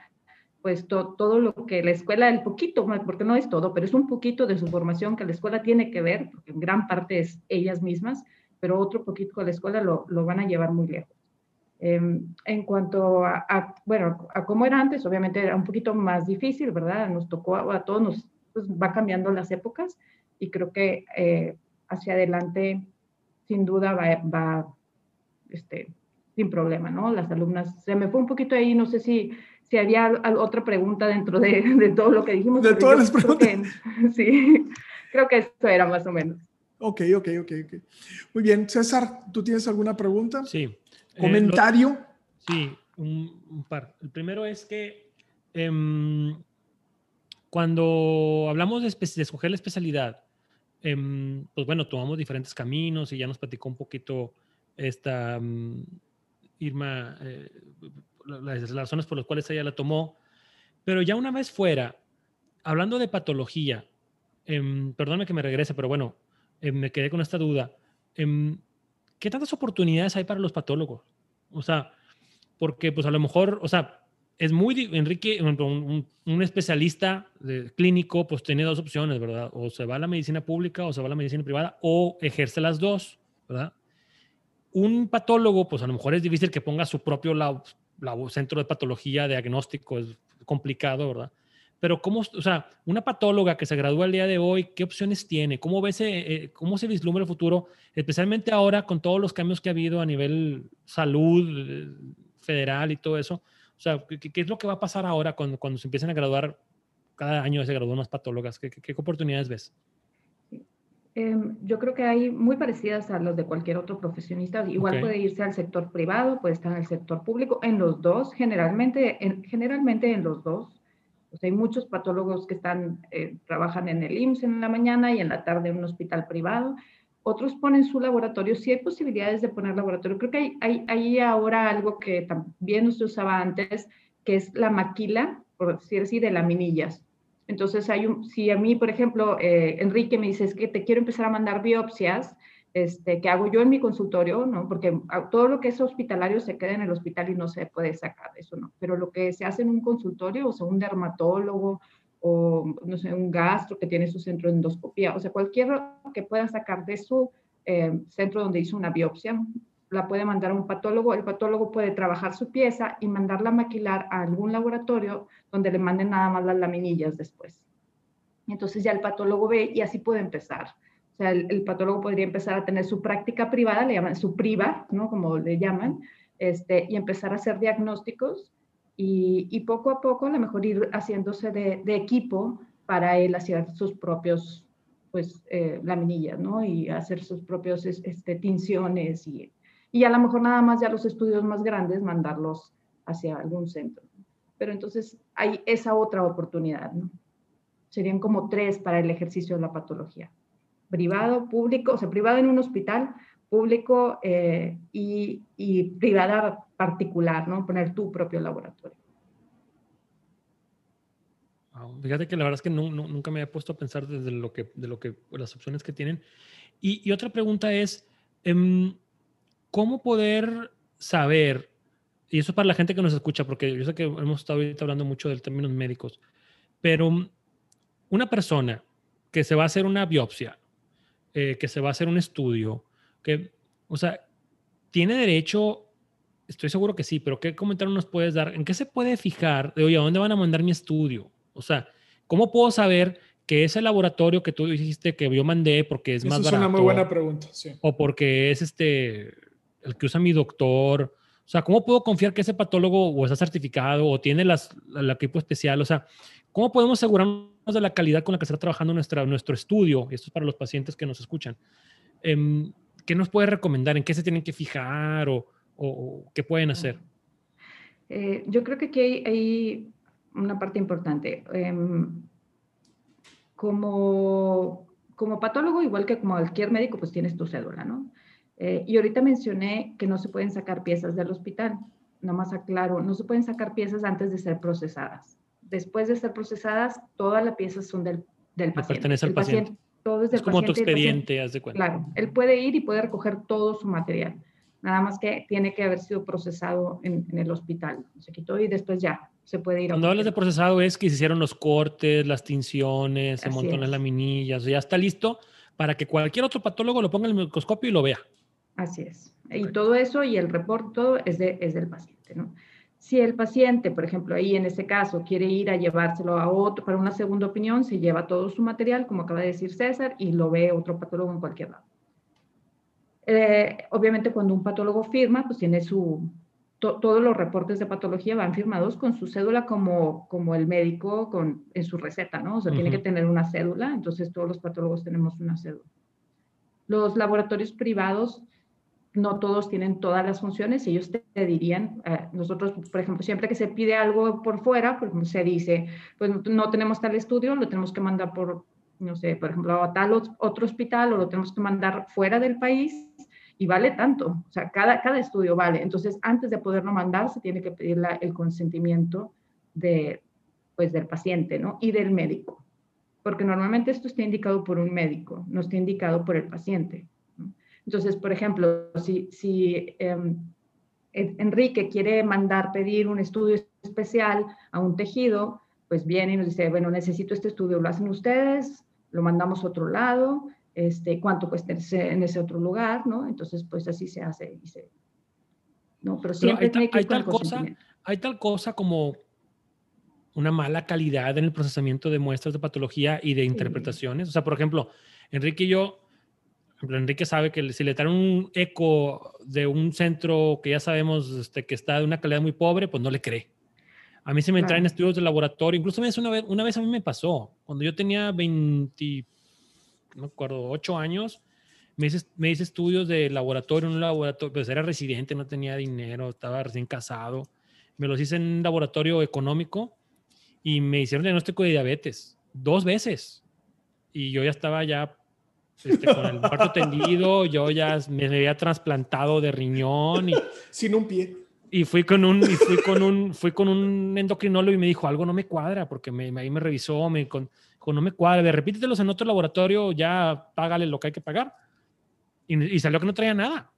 pues todo lo que la escuela, el poquito, porque no es todo, pero es un poquito de su formación que la escuela tiene que ver, porque en gran parte es ellas mismas, pero otro poquito de la escuela lo, lo van a llevar muy lejos. Em, en cuanto a, bueno, a cómo era antes, obviamente era un poquito más difícil, ¿verdad? Nos tocó a, todos, nos pues, va cambiando las épocas y creo que eh, hacia adelante, sin duda, va, va este, sin problema, ¿no? Las alumnas, se me fue un poquito ahí, no sé si si había otra pregunta dentro de, de todo lo que dijimos. De todas las preguntas. sí, creo que esto era más o menos. Ok, ok, ok, ok. Muy bien. César, ¿tú tienes alguna pregunta? Sí. Eh, ¿Comentario? sí, un, par. El primero es que em, cuando hablamos de, de, escoger la especialidad, em, pues bueno, tomamos diferentes caminos y ya nos platicó un poquito esta mm, Irma eh, las razones por las cuales ella la tomó. Pero ya una vez fuera, hablando de patología, eh, perdóname que me regrese, pero bueno, em, me quedé con esta duda. Em, ¿Qué tantas oportunidades hay para los patólogos? O sea, porque pues a lo mejor, o sea, es muy, Enrique, un, un, especialista de, clínico, pues tiene dos opciones, ¿verdad? O se va a la medicina pública o se va a la medicina privada o ejerce las dos, ¿verdad? Un patólogo, pues a lo mejor es difícil que ponga su propio lab, centro de patología diagnóstico es complicado, ¿verdad? Pero cómo, o sea, una patóloga que se gradúa el día de hoy, ¿qué opciones tiene? ¿Cómo, ves, eh, cómo se vislumbra el futuro? Especialmente ahora con todos los cambios que ha habido a nivel salud eh, federal y todo eso. O sea, ¿qué, es lo que va a pasar ahora cuando, cuando se empiecen a graduar? Cada año se gradúan más patólogas. ¿Qué, qué oportunidades ves? Em, yo creo que hay muy parecidas a los de cualquier otro profesionista. Igual puede irse al sector privado, puede estar en el sector público, en los dos, generalmente en, generalmente en los dos. Pues hay muchos patólogos que están, eh, trabajan en el IMSS en la mañana y en la tarde en un hospital privado. Otros ponen su laboratorio. Sí hay posibilidades de poner laboratorio. Creo que hay, hay, hay ahora algo que también no se usaba antes, que es la maquila, por decir así, de laminillas entonces, hay un, si a mí, por ejemplo, eh, Enrique me dice, que te quiero empezar a mandar biopsias, este, que hago yo en mi consultorio, ¿no? Porque todo lo que es hospitalario se queda en el hospital y no se puede sacar, eso no. Pero lo que se hace en un consultorio, o sea, un dermatólogo, o no sé, un gastro que tiene su centro de endoscopía, o sea, cualquier que pueda sacar de su eh, centro donde hizo una biopsia, la puede mandar a un patólogo, el patólogo puede trabajar su pieza y mandarla a maquilar a algún laboratorio donde le manden nada más las laminillas después. entonces ya el patólogo ve y así puede empezar. O sea, el, patólogo podría empezar a tener su práctica privada, le llaman su priva, ¿no? Como le llaman, este, y empezar a hacer diagnósticos y, poco a poco a lo mejor ir haciéndose de, equipo para él hacer sus propios pues eh, laminillas, ¿no? Y hacer sus propios este, tinciones y y a lo mejor nada más ya los estudios más grandes mandarlos hacia algún centro. Pero entonces hay esa otra oportunidad, ¿no? Serían como tres para el ejercicio de la patología. Privado, público, o sea, privado en un hospital, público eh, y, y, privada particular, ¿no? Poner tu propio laboratorio. Fíjate que la verdad es que nunca me había puesto a pensar desde lo que, de lo que, las opciones que tienen. Y, otra pregunta es, em, ¿cómo poder saber, y eso es para la gente que nos escucha, porque yo sé que hemos estado ahorita hablando mucho del términos médicos, pero una persona que se va a hacer una biopsia, eh, que se va a hacer un estudio, que, o sea, tiene derecho, estoy seguro que sí, pero ¿qué comentario nos puedes dar? ¿En qué se puede fijar de, oye, ¿a dónde van a mandar mi estudio? O sea, ¿cómo puedo saber que ese laboratorio que tú dijiste que yo mandé porque es más barato? Es una muy buena pregunta, sí. O porque es este, el que usa mi doctor. O sea, ¿cómo puedo confiar que ese patólogo o está certificado o tiene las, el equipo especial? O sea, ¿cómo podemos asegurarnos de la calidad con la que está trabajando nuestra, nuestro estudio? Y esto es para los pacientes que nos escuchan. Em, ¿Qué nos puede recomendar? ¿En qué se tienen que fijar o, o, qué pueden hacer? Eh, yo creo que aquí hay, hay una parte importante. Em, como, como patólogo, igual que como cualquier médico, pues tienes tu cédula, ¿no? Eh, y ahorita mencioné que no se pueden sacar piezas del hospital. Nomás aclaro, no se pueden sacar piezas antes de ser procesadas. Después de ser procesadas, todas las piezas son del, del paciente. Pertenece al paciente. Todo es, del como tu expediente, haz de cuenta. Claro, él puede ir y puede recoger todo su material. Nada más que tiene que haber sido procesado en, en el hospital. Se quitó y después ya se puede ir. Cuando hablas de procesado es que se hicieron los cortes, las tinciones, se montó las laminillas, ya está listo para que cualquier otro patólogo lo ponga en el microscopio y lo vea. Así es. Y todo eso y el reporte, todo es, de, es del paciente, ¿no? Si el paciente, por ejemplo, ahí en este caso quiere ir a llevárselo a otro para una segunda opinión, se lleva todo su material, como acaba de decir César, y lo ve otro patólogo en cualquier lado. Eh, obviamente, cuando un patólogo firma, pues tiene su, todos los reportes de patología van firmados con su cédula como, como el médico con, en su receta, ¿no? O sea, tiene que tener una cédula, entonces todos los patólogos tenemos una cédula. Los laboratorios privados no todos tienen todas las funciones, ellos te, dirían, eh, nosotros, por ejemplo, siempre que se pide algo por fuera, por ejemplo, se dice, pues no tenemos tal estudio, lo tenemos que mandar por, no sé, por ejemplo, a tal otro hospital o lo tenemos que mandar fuera del país y vale tanto, o sea, cada, cada estudio vale. Entonces, antes de poderlo mandar, se tiene que pedir el consentimiento de, pues, del paciente, ¿no? Y del médico, porque normalmente esto está indicado por un médico, no está indicado por el paciente. Entonces, por ejemplo, si, si em, Enrique quiere mandar pedir un estudio especial a un tejido, pues viene y nos dice, bueno, necesito este estudio, lo hacen ustedes, lo mandamos a otro lado, este, cuánto cuesta en ese otro lugar, ¿no? Entonces, pues así se hace. Y se, no, pero siempre hay, hay tal cosa, hay tal cosa como una mala calidad en el procesamiento de muestras de patología y de interpretaciones. O sea, por ejemplo, Enrique y yo Enrique sabe que si le traen un eco de un centro que ya sabemos este, que está de una calidad muy pobre, pues no le cree. A mí se me traen estudios de laboratorio. Incluso una vez, una vez a mí me pasó. Cuando yo tenía 20, no me acuerdo, 8 años, me hice, me hice estudios de laboratorio en un laboratorio. Pues era residente, no tenía dinero, estaba recién casado. Me los hice en un laboratorio económico y me hicieron diagnóstico de diabetes dos veces. Y yo ya estaba ya este, con el cuarto tendido, yo ya me había trasplantado de riñón y sin un pie. Y fui con un y fui con un fui con un endocrinólogo y me dijo, "Algo no me cuadra", porque me, ahí me revisó, me con, no me cuadra, de repítetelos en otro laboratorio, ya págale lo que hay que pagar. Y, y salió que no traía nada.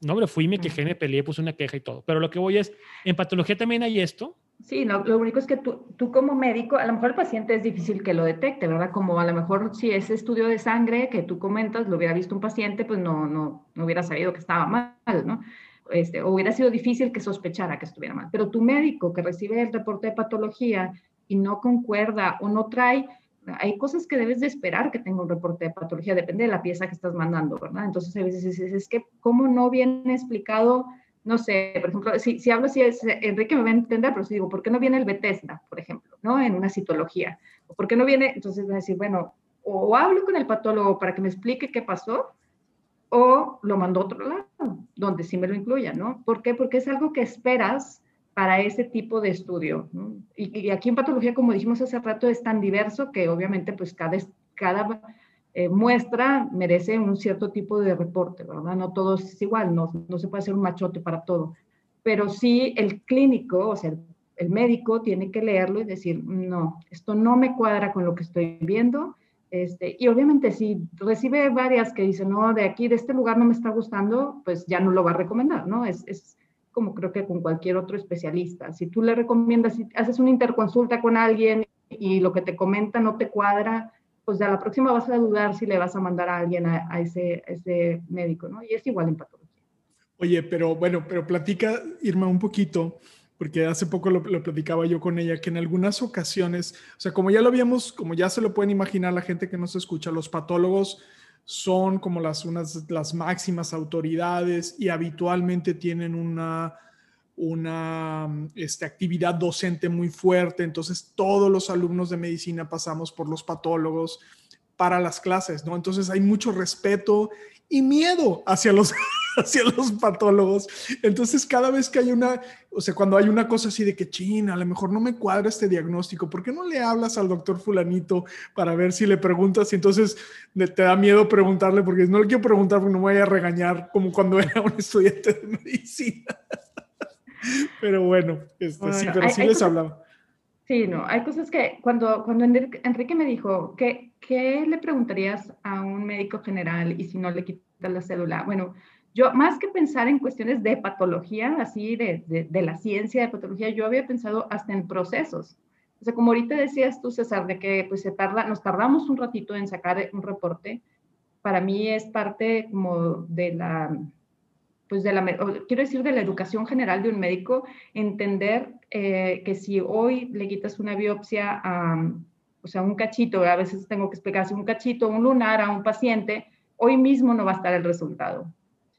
No, pero fui, me quejé, me peleé, puse una queja y todo. Pero lo que voy es, en patología también hay esto, Sí, lo único es que tú, tú, como médico, a lo mejor el paciente es difícil que lo detecte, ¿verdad? Como a lo mejor si ese estudio de sangre que tú comentas lo hubiera visto un paciente, pues no, no, no hubiera sabido que estaba mal, ¿no? Este, o hubiera sido difícil que sospechara que estuviera mal. Pero tu médico que recibe el reporte de patología y no concuerda o no trae, hay cosas que debes de esperar que tenga un reporte de patología, depende de la pieza que estás mandando, ¿verdad? Entonces a veces es, es que, ¿cómo no viene explicado? No sé, por ejemplo, si, si hablo así, es, Enrique me va a entender, pero si digo, ¿por qué no viene el Bethesda, por ejemplo, ¿no? En una citología. ¿O por qué no viene? Entonces va a decir, bueno, o hablo con el patólogo para que me explique qué pasó, o lo mando a otro lado, donde sí me lo incluya, ¿no? ¿Por qué? Porque es algo que esperas para ese tipo de estudio. ¿no? Y, y, aquí en patología, como dijimos hace rato, es tan diverso que obviamente pues cada, cada eh, muestra merece un cierto tipo de reporte, ¿verdad? No todo es igual, no, no se puede hacer un machote para todo, pero sí el clínico, o sea, el, médico tiene que leerlo y decir, no, esto no me cuadra con lo que estoy viendo, Este, y obviamente si recibe varias que dicen, no, de aquí, de este lugar no me está gustando, pues ya no lo va a recomendar, ¿no? Es, es como creo que con cualquier otro especialista. Si tú le recomiendas, si haces una interconsulta con alguien y lo que te comenta no te cuadra, pues ya la próxima vas a dudar si le vas a mandar a alguien a, ese, ese médico, ¿no? Y es igual en patología. Oye, pero bueno, pero platica, Irma, un poquito porque hace poco lo, platicaba yo con ella, que en algunas ocasiones, o sea, como ya lo habíamos, como ya se lo pueden imaginar la gente que nos escucha, los patólogos son como las, unas, las máximas autoridades y habitualmente tienen una, una este, actividad docente muy fuerte, entonces todos los alumnos de medicina pasamos por los patólogos para las clases, ¿no? Entonces hay mucho respeto y miedo hacia los hacia los patólogos. Entonces, cada vez que hay una, o sea, cuando hay una cosa así de que, china, a lo mejor no me cuadra este diagnóstico, ¿por qué no le hablas al doctor fulanito para ver si le preguntas? Y entonces te da miedo preguntarle, porque no le quiero preguntar porque no me voy a regañar como cuando era un estudiante de medicina. pero bueno, este, sí, pero sí les hablaba. Sí, no, hay cosas que cuando, cuando Enrique me dijo, ¿qué, ¿qué le preguntarías a un médico general y si no le quitas la cédula? Bueno, yo, más que pensar en cuestiones de patología, así de, de, la ciencia de patología, yo había pensado hasta en procesos. O sea, como ahorita decías tú, César, de que pues, se tarda, nos tardamos un ratito en sacar un reporte, para mí es parte como de la, pues de la, quiero decir, de la educación general de un médico, entender eh, que si hoy le quitas una biopsia a, o sea, un cachito, a veces tengo que explicar si un cachito, un lunar a un paciente, hoy mismo no va a estar el resultado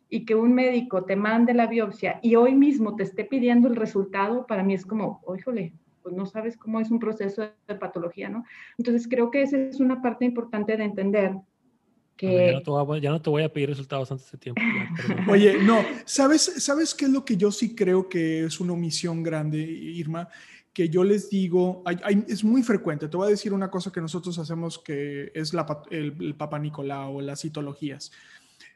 y que un médico te mande la biopsia y hoy mismo te esté pidiendo el resultado, para mí es como, híjole, pues no sabes cómo es un proceso de patología, ¿no? Entonces creo que esa es una parte importante de entender que... Ya no, te voy a, pedir resultados antes de tiempo. Oye, no, ¿sabes, ¿sabes qué es lo que yo sí creo que es una omisión grande, Irma? que yo les digo, es muy frecuente. Te voy a decir una cosa que nosotros hacemos que es la, el, el Papa Nicolau o las citologías.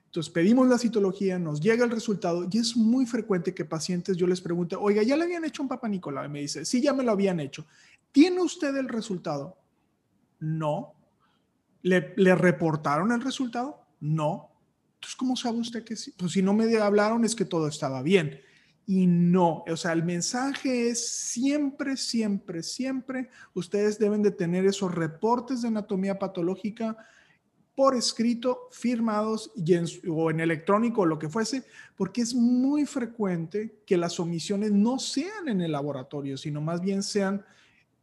Entonces pedimos la citología, nos llega el resultado y es muy frecuente que pacientes yo les pregunte, oiga, ¿ya le habían hecho un Papa Nicolau? Y me dice, sí, ya me lo habían hecho. ¿Tiene usted el resultado? No. ¿Le, reportaron el resultado? No. Entonces, ¿cómo sabe usted que sí? Pues si no me hablaron es que todo estaba bien. Y no, o sea, el mensaje es siempre, siempre, siempre, ustedes deben de tener esos reportes de anatomía patológica por escrito, firmados y o en electrónico o lo que fuese, porque es muy frecuente que las omisiones no sean en el laboratorio, sino más bien sean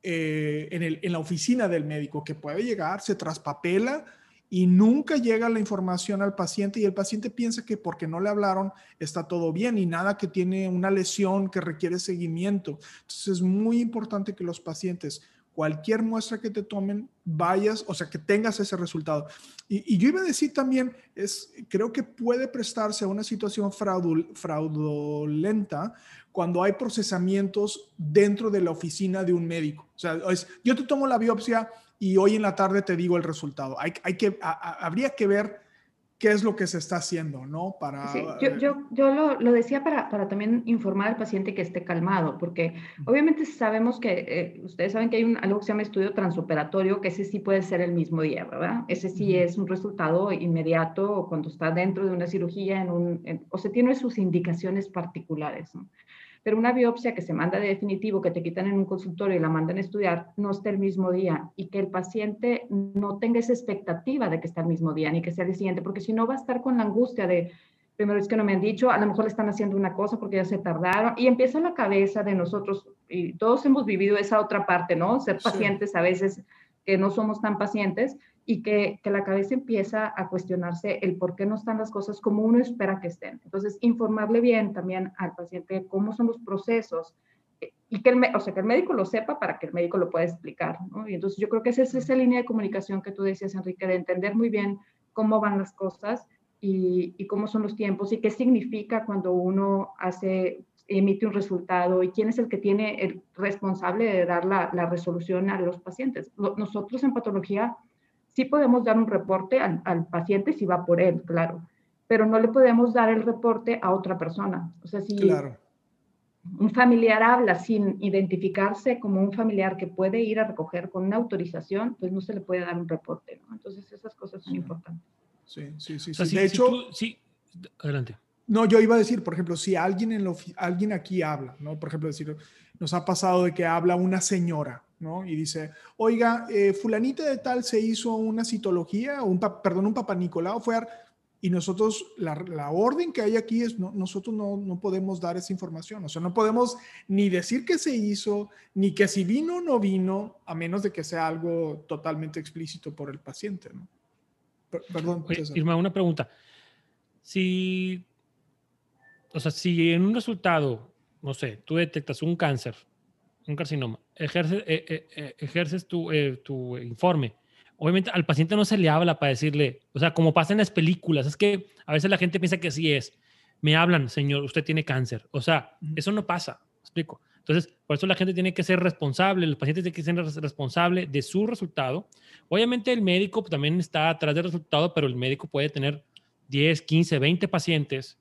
eh, en, en la oficina del médico, que puede llegar, se traspapela y nunca llega la información al paciente y el paciente piensa que porque no le hablaron está todo bien y nada que tiene una lesión que requiere seguimiento. Entonces es muy importante que los pacientes cualquier muestra que te tomen, vayas, o sea, que tengas ese resultado. Y, yo iba a decir también, es, creo que puede prestarse a una situación fraudulenta cuando hay procesamientos dentro de la oficina de un médico. O sea, yo te tomo la biopsia y hoy en la tarde te digo el resultado. Hay, hay que, habría que ver qué es lo que se está haciendo, ¿no? Para, yo, yo, yo lo, lo, decía para, para, también informar al paciente que esté calmado, porque obviamente sabemos que, eh, ustedes saben que hay un, algo que se llama estudio transoperatorio, que ese sí puede ser el mismo día, ¿verdad? Ese sí es un resultado inmediato cuando está dentro de una cirugía, en un, o se tiene sus indicaciones particulares, ¿no? Pero una biopsia que se manda de definitivo, que te quitan en un consultorio y la mandan a estudiar, no está el mismo día y que el paciente no tenga esa expectativa de que está el mismo día ni que sea el siguiente, porque si no va a estar con la angustia de, primero es que no me han dicho, a lo mejor le están haciendo una cosa porque ya se tardaron y empieza la cabeza de nosotros y todos hemos vivido esa otra parte, ¿no? Ser pacientes a veces que no somos tan pacientes y que, que, la cabeza empieza a cuestionarse el por qué no están las cosas como uno espera que estén. Entonces, informarle bien también al paciente cómo son los procesos eh, y que el, o sea, que el médico lo sepa para que el médico lo pueda explicar. ¿no? Y entonces yo creo que esa es esa línea de comunicación que tú decías, Enrique, de entender muy bien cómo van las cosas y, y cómo son los tiempos y qué significa cuando uno hace emite un resultado y quién es el que tiene el responsable de dar la, la resolución a los pacientes. Nosotros en patología sí podemos dar un reporte al, paciente si va por él, claro, pero no le podemos dar el reporte a otra persona. O sea, si, claro. un familiar habla sin identificarse como un familiar que puede ir a recoger con una autorización, pues no se le puede dar un reporte, ¿no? Entonces esas cosas son importantes. Sí, sí, sí. de hecho, sí, adelante. No, yo iba a decir, por ejemplo, si alguien, en lo, alguien aquí habla, ¿no? Por ejemplo, decir, nos ha pasado de que habla una señora, ¿no? Y dice, oiga, eh, fulanita de tal se hizo una citología, un, perdón, un papá Nicolau, fue y nosotros, la, la, orden que hay aquí es, no, nosotros no, no, podemos dar esa información, o sea, no podemos ni decir que se hizo, ni que si vino o no vino, a menos de que sea algo totalmente explícito por el paciente, ¿no? perdón. Irma, una pregunta. Si, o sea, si en un resultado, no sé, tú detectas un cáncer, un carcinoma, ejerces, eh, eh, eh, ejerces tu, tu informe, obviamente al paciente no se le habla para decirle, o sea, como pasa en las películas, es que a veces la gente piensa que sí es. Me hablan, señor, usted tiene cáncer. O sea, eso no pasa, explico. Entonces, por eso la gente tiene que ser responsable, el paciente tiene que ser responsable de su resultado. Obviamente el médico también está atrás del resultado, pero el médico puede tener 10, 15, 20 pacientes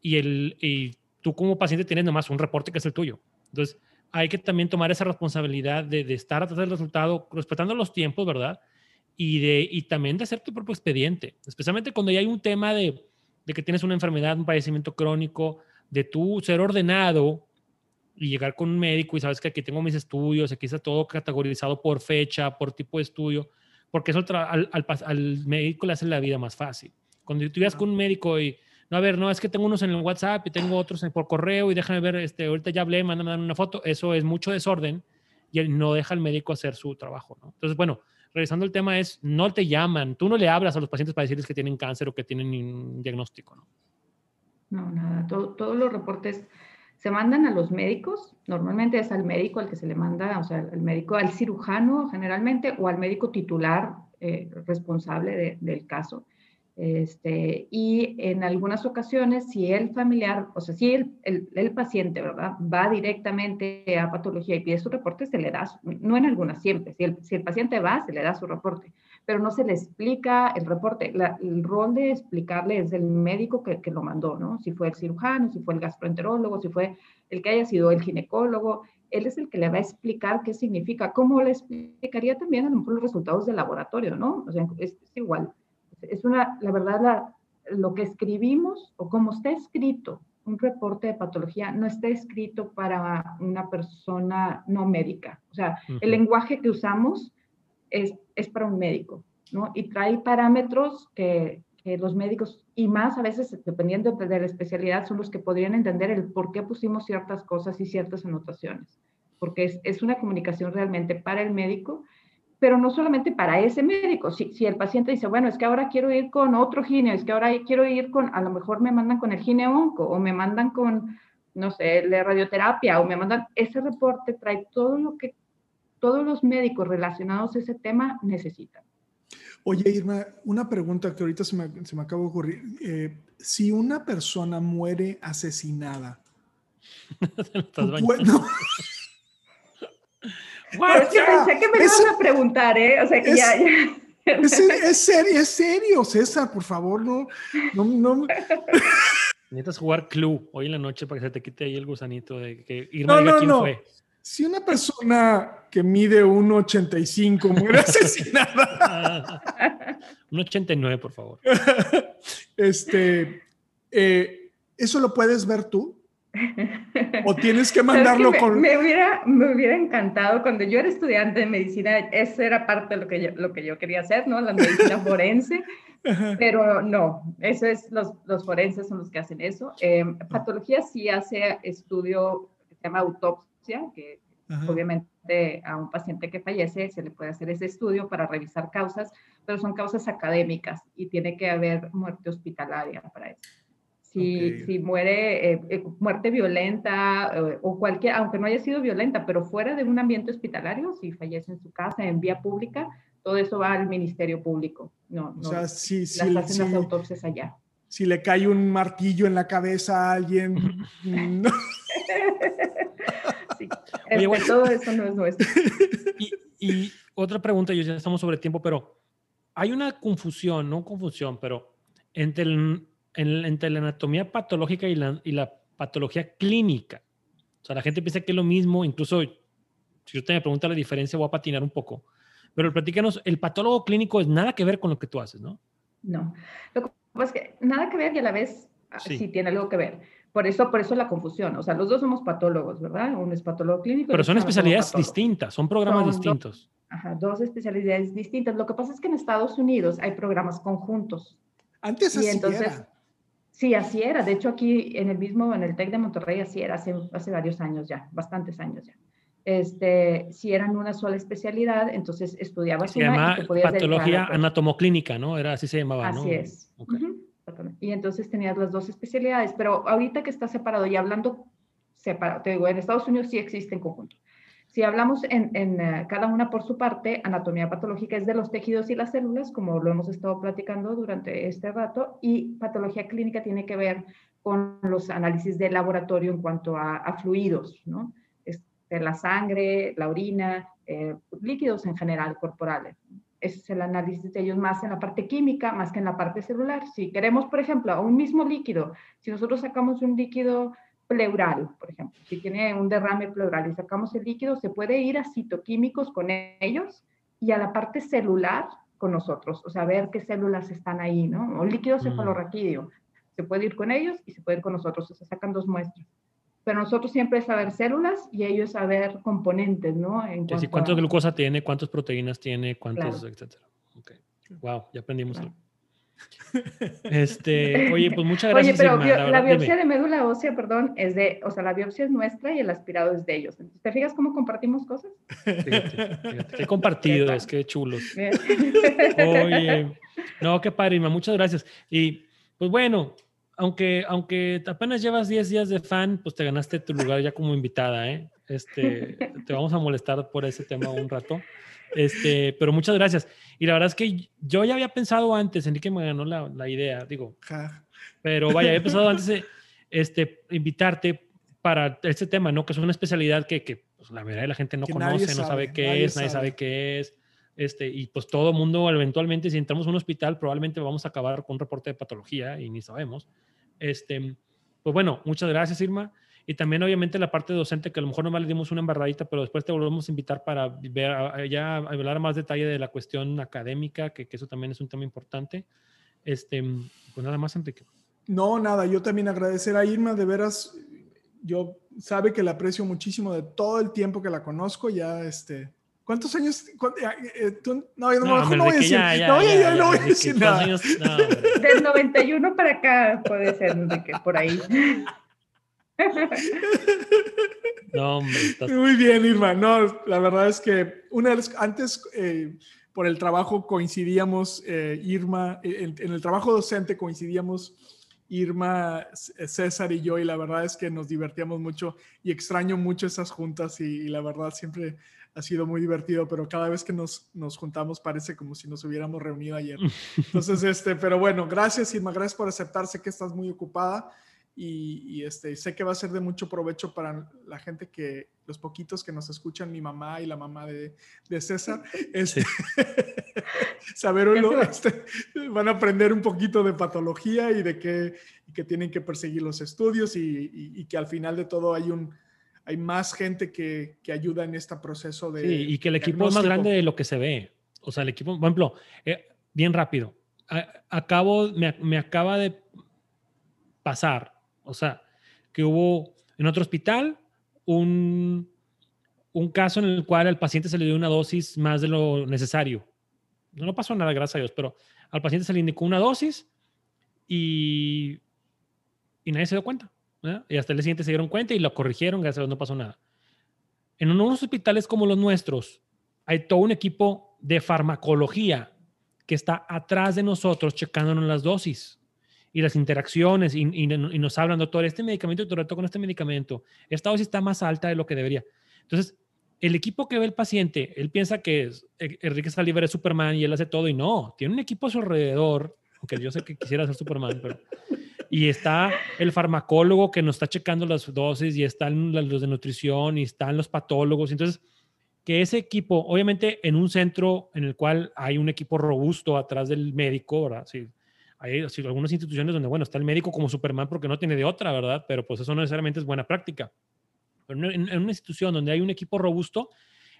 y, el, y tú como paciente tienes nomás un reporte que es el tuyo. Entonces, hay que también tomar esa responsabilidad de, de estar atrás del resultado, respetando los tiempos, ¿verdad? y, de, y también de hacer tu propio expediente, especialmente cuando ya hay un tema de, de que tienes una enfermedad, un padecimiento crónico, de tú ser ordenado y llegar con un médico y sabes que aquí tengo mis estudios, aquí está todo categorizado por fecha, por tipo de estudio, porque eso al, al, al, médico le hace la vida más fácil. Cuando tú ibas con un médico y, no, a ver, no, es que tengo unos en el WhatsApp y tengo otros por correo y déjame ver, este, ahorita ya hablé, mándame una foto, eso es mucho desorden y no deja al médico hacer su trabajo. Entonces, bueno, regresando al tema, es no te llaman, tú no le hablas a los pacientes para decirles que tienen cáncer o que tienen un diagnóstico, ¿no? No, nada, todos los reportes se mandan a los médicos, normalmente es al médico al que se le manda, o sea, al médico, al cirujano generalmente, o al médico titular eh, responsable del caso. Este, y en algunas ocasiones, si el familiar, o sea, si el, el, paciente, ¿verdad? Va directamente a patología y pide su reporte, se le da, no en algunas siempre, si el, si el paciente va, se le da su reporte, pero no se le explica el reporte. el rol de explicarle es del médico que, que, lo mandó, ¿no? Si fue el cirujano, si fue el gastroenterólogo, si fue el que haya sido el ginecólogo, él es el que le va a explicar qué significa, cómo le explicaría también a lo mejor los resultados del laboratorio, ¿no? O sea, es igual es una, la verdad, lo que escribimos o como está escrito un reporte de patología no está escrito para una persona no médica. O sea, el lenguaje que usamos es, es para un médico, ¿no? Y trae parámetros que, que, los médicos, y más a veces, dependiendo de la especialidad, son los que podrían entender el por qué pusimos ciertas cosas y ciertas anotaciones. Porque es, es una comunicación realmente para el médico pero no solamente para ese médico. Si, si, el paciente dice, bueno, es que ahora quiero ir con otro gine, es que ahora quiero ir con, a lo mejor me mandan con el gine onco o me mandan con, no sé, la radioterapia o me mandan, ese reporte trae todo lo que todos los médicos relacionados a ese tema necesitan. Oye, Irma, una pregunta que ahorita se me, se me acaba de ocurrir. Eh, si una persona muere asesinada, bueno, es que pensé que me ibas a preguntar, ¿eh? O sea, que ya, Es, serio, es serio, César, por favor, no. no, no. Necesitas jugar club hoy en la noche para que se te quite ahí el gusanito de que Irma no, quién fue. Si una persona que mide 1,85 muere asesinada. 1,89, por favor. Este, eh, ¿Eso lo puedes ver tú? ¿O tienes que mandarlo con...? Me hubiera, me hubiera encantado, cuando yo era estudiante de medicina, eso era parte de lo que yo, lo que yo quería hacer, ¿no? La medicina forense, pero no, eso es, los, los forenses son los que hacen eso. Eh, patología sí hace estudio que se llama autopsia, que obviamente a un paciente que fallece se le puede hacer ese estudio para revisar causas, pero son causas académicas y tiene que haber muerte hospitalaria para eso. Si, muere, eh, eh, muerte violenta eh, o cualquier, aunque no haya sido violenta, pero fuera de un ambiente hospitalario, si fallece en su casa, en vía pública, todo eso va al Ministerio Público. No, no o sea, si, las hacen las autopsias allá. Si le cae un martillo en la cabeza a alguien. no. sí, este, todo eso no es nuestro. Y, y otra pregunta, yo ya estamos sobre tiempo, pero hay una confusión, no confusión, pero entre el entre la anatomía patológica y la, y la patología clínica. O sea, la gente piensa que es lo mismo, incluso si usted me pregunta la diferencia, voy a patinar un poco. Pero platícanos, el patólogo clínico es nada que ver con lo que tú haces, ¿no? No. Lo que pasa es que nada que ver y a la vez ah, sí, tiene algo que ver. Por eso, por eso la confusión. O sea, los dos somos patólogos, ¿verdad? Uno es patólogo clínico. Pero son especialidades distintas, son programas distintos. ajá, dos especialidades distintas. Lo que pasa es que en Estados Unidos hay programas conjuntos. Antes así entonces, Sí, así era. De hecho, aquí en el mismo, en el TEC de Monterrey, así era hace, hace varios años ya, bastantes años ya. Este, si eran una sola especialidad, entonces estudiabas se llama patología anatomoclínica, ¿no? Era así se llamaba, así es. Y entonces tenías las dos especialidades, pero ahorita que está separado y hablando separado, te digo, en Estados Unidos sí existen conjuntos. Si hablamos en, eh, cada una por su parte, anatomía patológica es de los tejidos y las células, como lo hemos estado platicando durante este rato, y patología clínica tiene que ver con los análisis de laboratorio en cuanto a, fluidos, ¿no? Este, la sangre, la orina, eh, líquidos en general corporales. Es el análisis de ellos más en la parte química, más que en la parte celular. Si queremos, por ejemplo, un mismo líquido, si nosotros sacamos un líquido pleural, por ejemplo. Si tiene un derrame pleural y sacamos el líquido, se puede ir a citoquímicos con ellos y a la parte celular con nosotros, o sea, ver qué células están ahí, ¿no? O líquido mm. cefalorraquídeo. Se puede ir con ellos y se puede ir con nosotros, o sea, sacan dos muestras. Pero nosotros siempre es saber células y ellos saber componentes, ¿no? En ¿Cuántos glucosa tiene? ¿Cuántas proteínas tiene? ¿Cuántos, etcétera? Okay. Wow, ya aprendimos. Este, oye, pues muchas gracias. Oye, pero la, biopsia de médula ósea, perdón, es de, o sea, la biopsia es nuestra y el aspirado es de ellos. ¿Te fijas cómo compartimos cosas? Fíjate, fíjate. Qué compartidos, qué chulos. Oye, no, qué padre, muchas gracias. Y pues bueno, aunque, aunque apenas llevas 10 días de fan, pues te ganaste tu lugar ya como invitada, ¿eh? Este, te vamos a molestar por ese tema un rato. Este, pero muchas gracias. Y la verdad es que yo ya había pensado antes, Enrique me ganó la, la idea, digo, pero vaya, había pensado antes de este, invitarte para este tema, ¿no? Que es una especialidad que, que pues, la verdad la gente no conoce, no sabe qué es, nadie sabe qué es. Este, y pues todo mundo, eventualmente, si entramos a un hospital, probablemente vamos a acabar con un reporte de patología y ni sabemos. Este, pues bueno, muchas gracias, Irma. Y también, obviamente, la parte docente, que a lo mejor nomás le dimos una embarradita, pero después te volvemos a invitar para ver, ya hablar más detalle de la cuestión académica, que, que, eso también es un tema importante. Este, pues nada más, Enrique. No, nada, yo también agradecer a Irma, de veras, yo sabe que la aprecio muchísimo de todo el tiempo que la conozco, ya este, ¿Cuántos años? Eh, no, yo no, no, voy a decir. no, ya, no voy a decir nada. Del 91 para acá puede ser, Enrique, por ahí. No, Muy bien, Irma. No, la verdad es que una vez antes eh, por el trabajo coincidíamos, eh, Irma, en, el trabajo docente coincidíamos Irma, César y yo, y la verdad es que nos divertíamos mucho y extraño mucho esas juntas y, la verdad siempre ha sido muy divertido, pero cada vez que nos, nos, juntamos parece como si nos hubiéramos reunido ayer. Entonces, este, pero bueno, gracias Irma, gracias por aceptarse que estás muy ocupada y, este, sé que va a ser de mucho provecho para la gente que, los poquitos que nos escuchan, mi mamá y la mamá de, de César, este, saber, este, van a aprender un poquito de patología y de que, que tienen que perseguir los estudios y, y, que al final de todo hay un... Hay más gente que, que ayuda en este proceso de... Sí, y que el equipo es más grande de lo que se ve. O sea, el equipo, por ejemplo, eh, bien rápido, acabo, me, me acaba de pasar o sea, que hubo en otro hospital un, un caso en el cual al paciente se le dio una dosis más de lo necesario. No pasó nada, gracias a Dios, pero al paciente se le indicó una dosis y, y nadie se dio cuenta. Y hasta el siguiente se dieron cuenta y lo corrigieron, gracias a Dios no pasó nada. En unos hospitales como los nuestros, hay todo un equipo de farmacología que está atrás de nosotros checándonos las dosis y las interacciones y, nos hablan, doctor, este medicamento te trató con este medicamento, esta dosis está más alta de lo que debería. Entonces, el equipo que ve el paciente, él piensa que eh, Enrique Saliver es Superman y él hace todo y no, tiene un equipo a su alrededor, aunque yo sé que quisiera ser Superman, pero... Y está el farmacólogo que nos está checando las dosis y están los de nutrición y están los patólogos. Entonces, que ese equipo, obviamente en un centro en el cual hay un equipo robusto atrás del médico, ¿verdad? Sí, hay algunas instituciones donde, bueno, está el médico como Superman porque no tiene de otra, ¿verdad? Pero pues eso no necesariamente es buena práctica. Pero en, una institución donde hay un equipo robusto,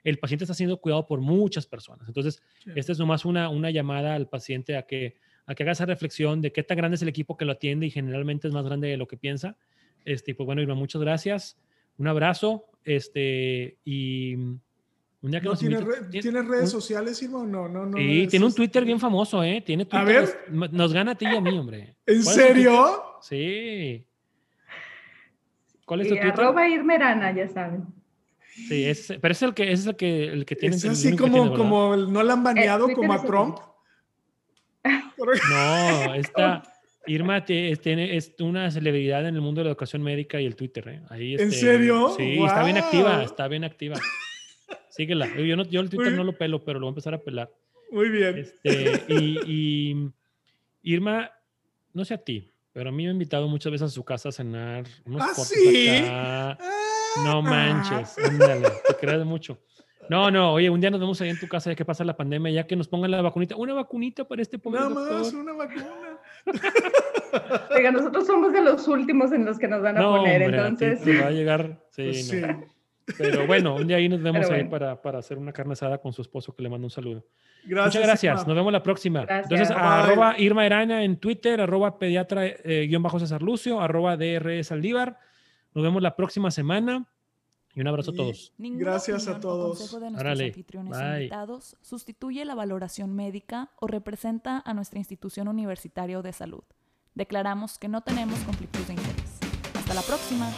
el paciente está siendo cuidado por muchas personas. Entonces, esta es nomás una, una llamada al paciente a que, a que haga esa reflexión de qué tan grande es el equipo que lo atiende y generalmente es más grande de lo que piensa. Este, pues bueno, Irma, muchas gracias. Un abrazo. Este, y un día que no, ¿tiene, ¿tiene, redes sociales, Irma, no? no, no sí, tiene un Twitter bien famoso, ¿eh? Tiene Twitter, a ver. Nos, gana a ti y a mí, hombre. ¿En serio? Sí. ¿Cuál es tu Twitter? Arroba Irmerana, ya saben. Sí, es, pero es el que, es el que, el que tiene. Es así como, como no la han baneado como a Trump. No, esta Irma tiene, es una celebridad en el mundo de la educación médica y el Twitter. ¿eh? Ahí, ¿En este, serio? Sí, está bien activa, está bien activa. Síguela. Yo, no, yo el Twitter no lo pelo, pero lo voy a empezar a pelar. Muy bien. Este, y, Irma, no sé a ti, pero a mí me ha invitado muchas veces a su casa a cenar. Unos ¿Ah, sí? No manches, ándale, te creas mucho. No, no, oye, un día nos vemos ahí en tu casa ya que pasa la pandemia, ya que nos pongan la vacunita. Una vacunita para este pobre Nada más, una vacuna. Oiga, nosotros somos de los últimos en los que nos van a poner, entonces. va a llegar, sí, pues no. Pero bueno, un día ahí nos vemos ahí para, para, hacer una carne asada con su esposo, que le mando un saludo. Gracias, Muchas gracias. Nos vemos la próxima. Entonces, arroba Irma Eraña en Twitter, arroba pediatra eh, guion bajo César Lucio, arroba DRS Saldívar. Nos vemos la próxima semana. Y un abrazo a todos. Gracias a todos. consejo de nuestros anfitriones invitados sustituye la valoración médica o representa a nuestra institución universitaria de salud. Declaramos que no tenemos conflictos de interés. Hasta la próxima.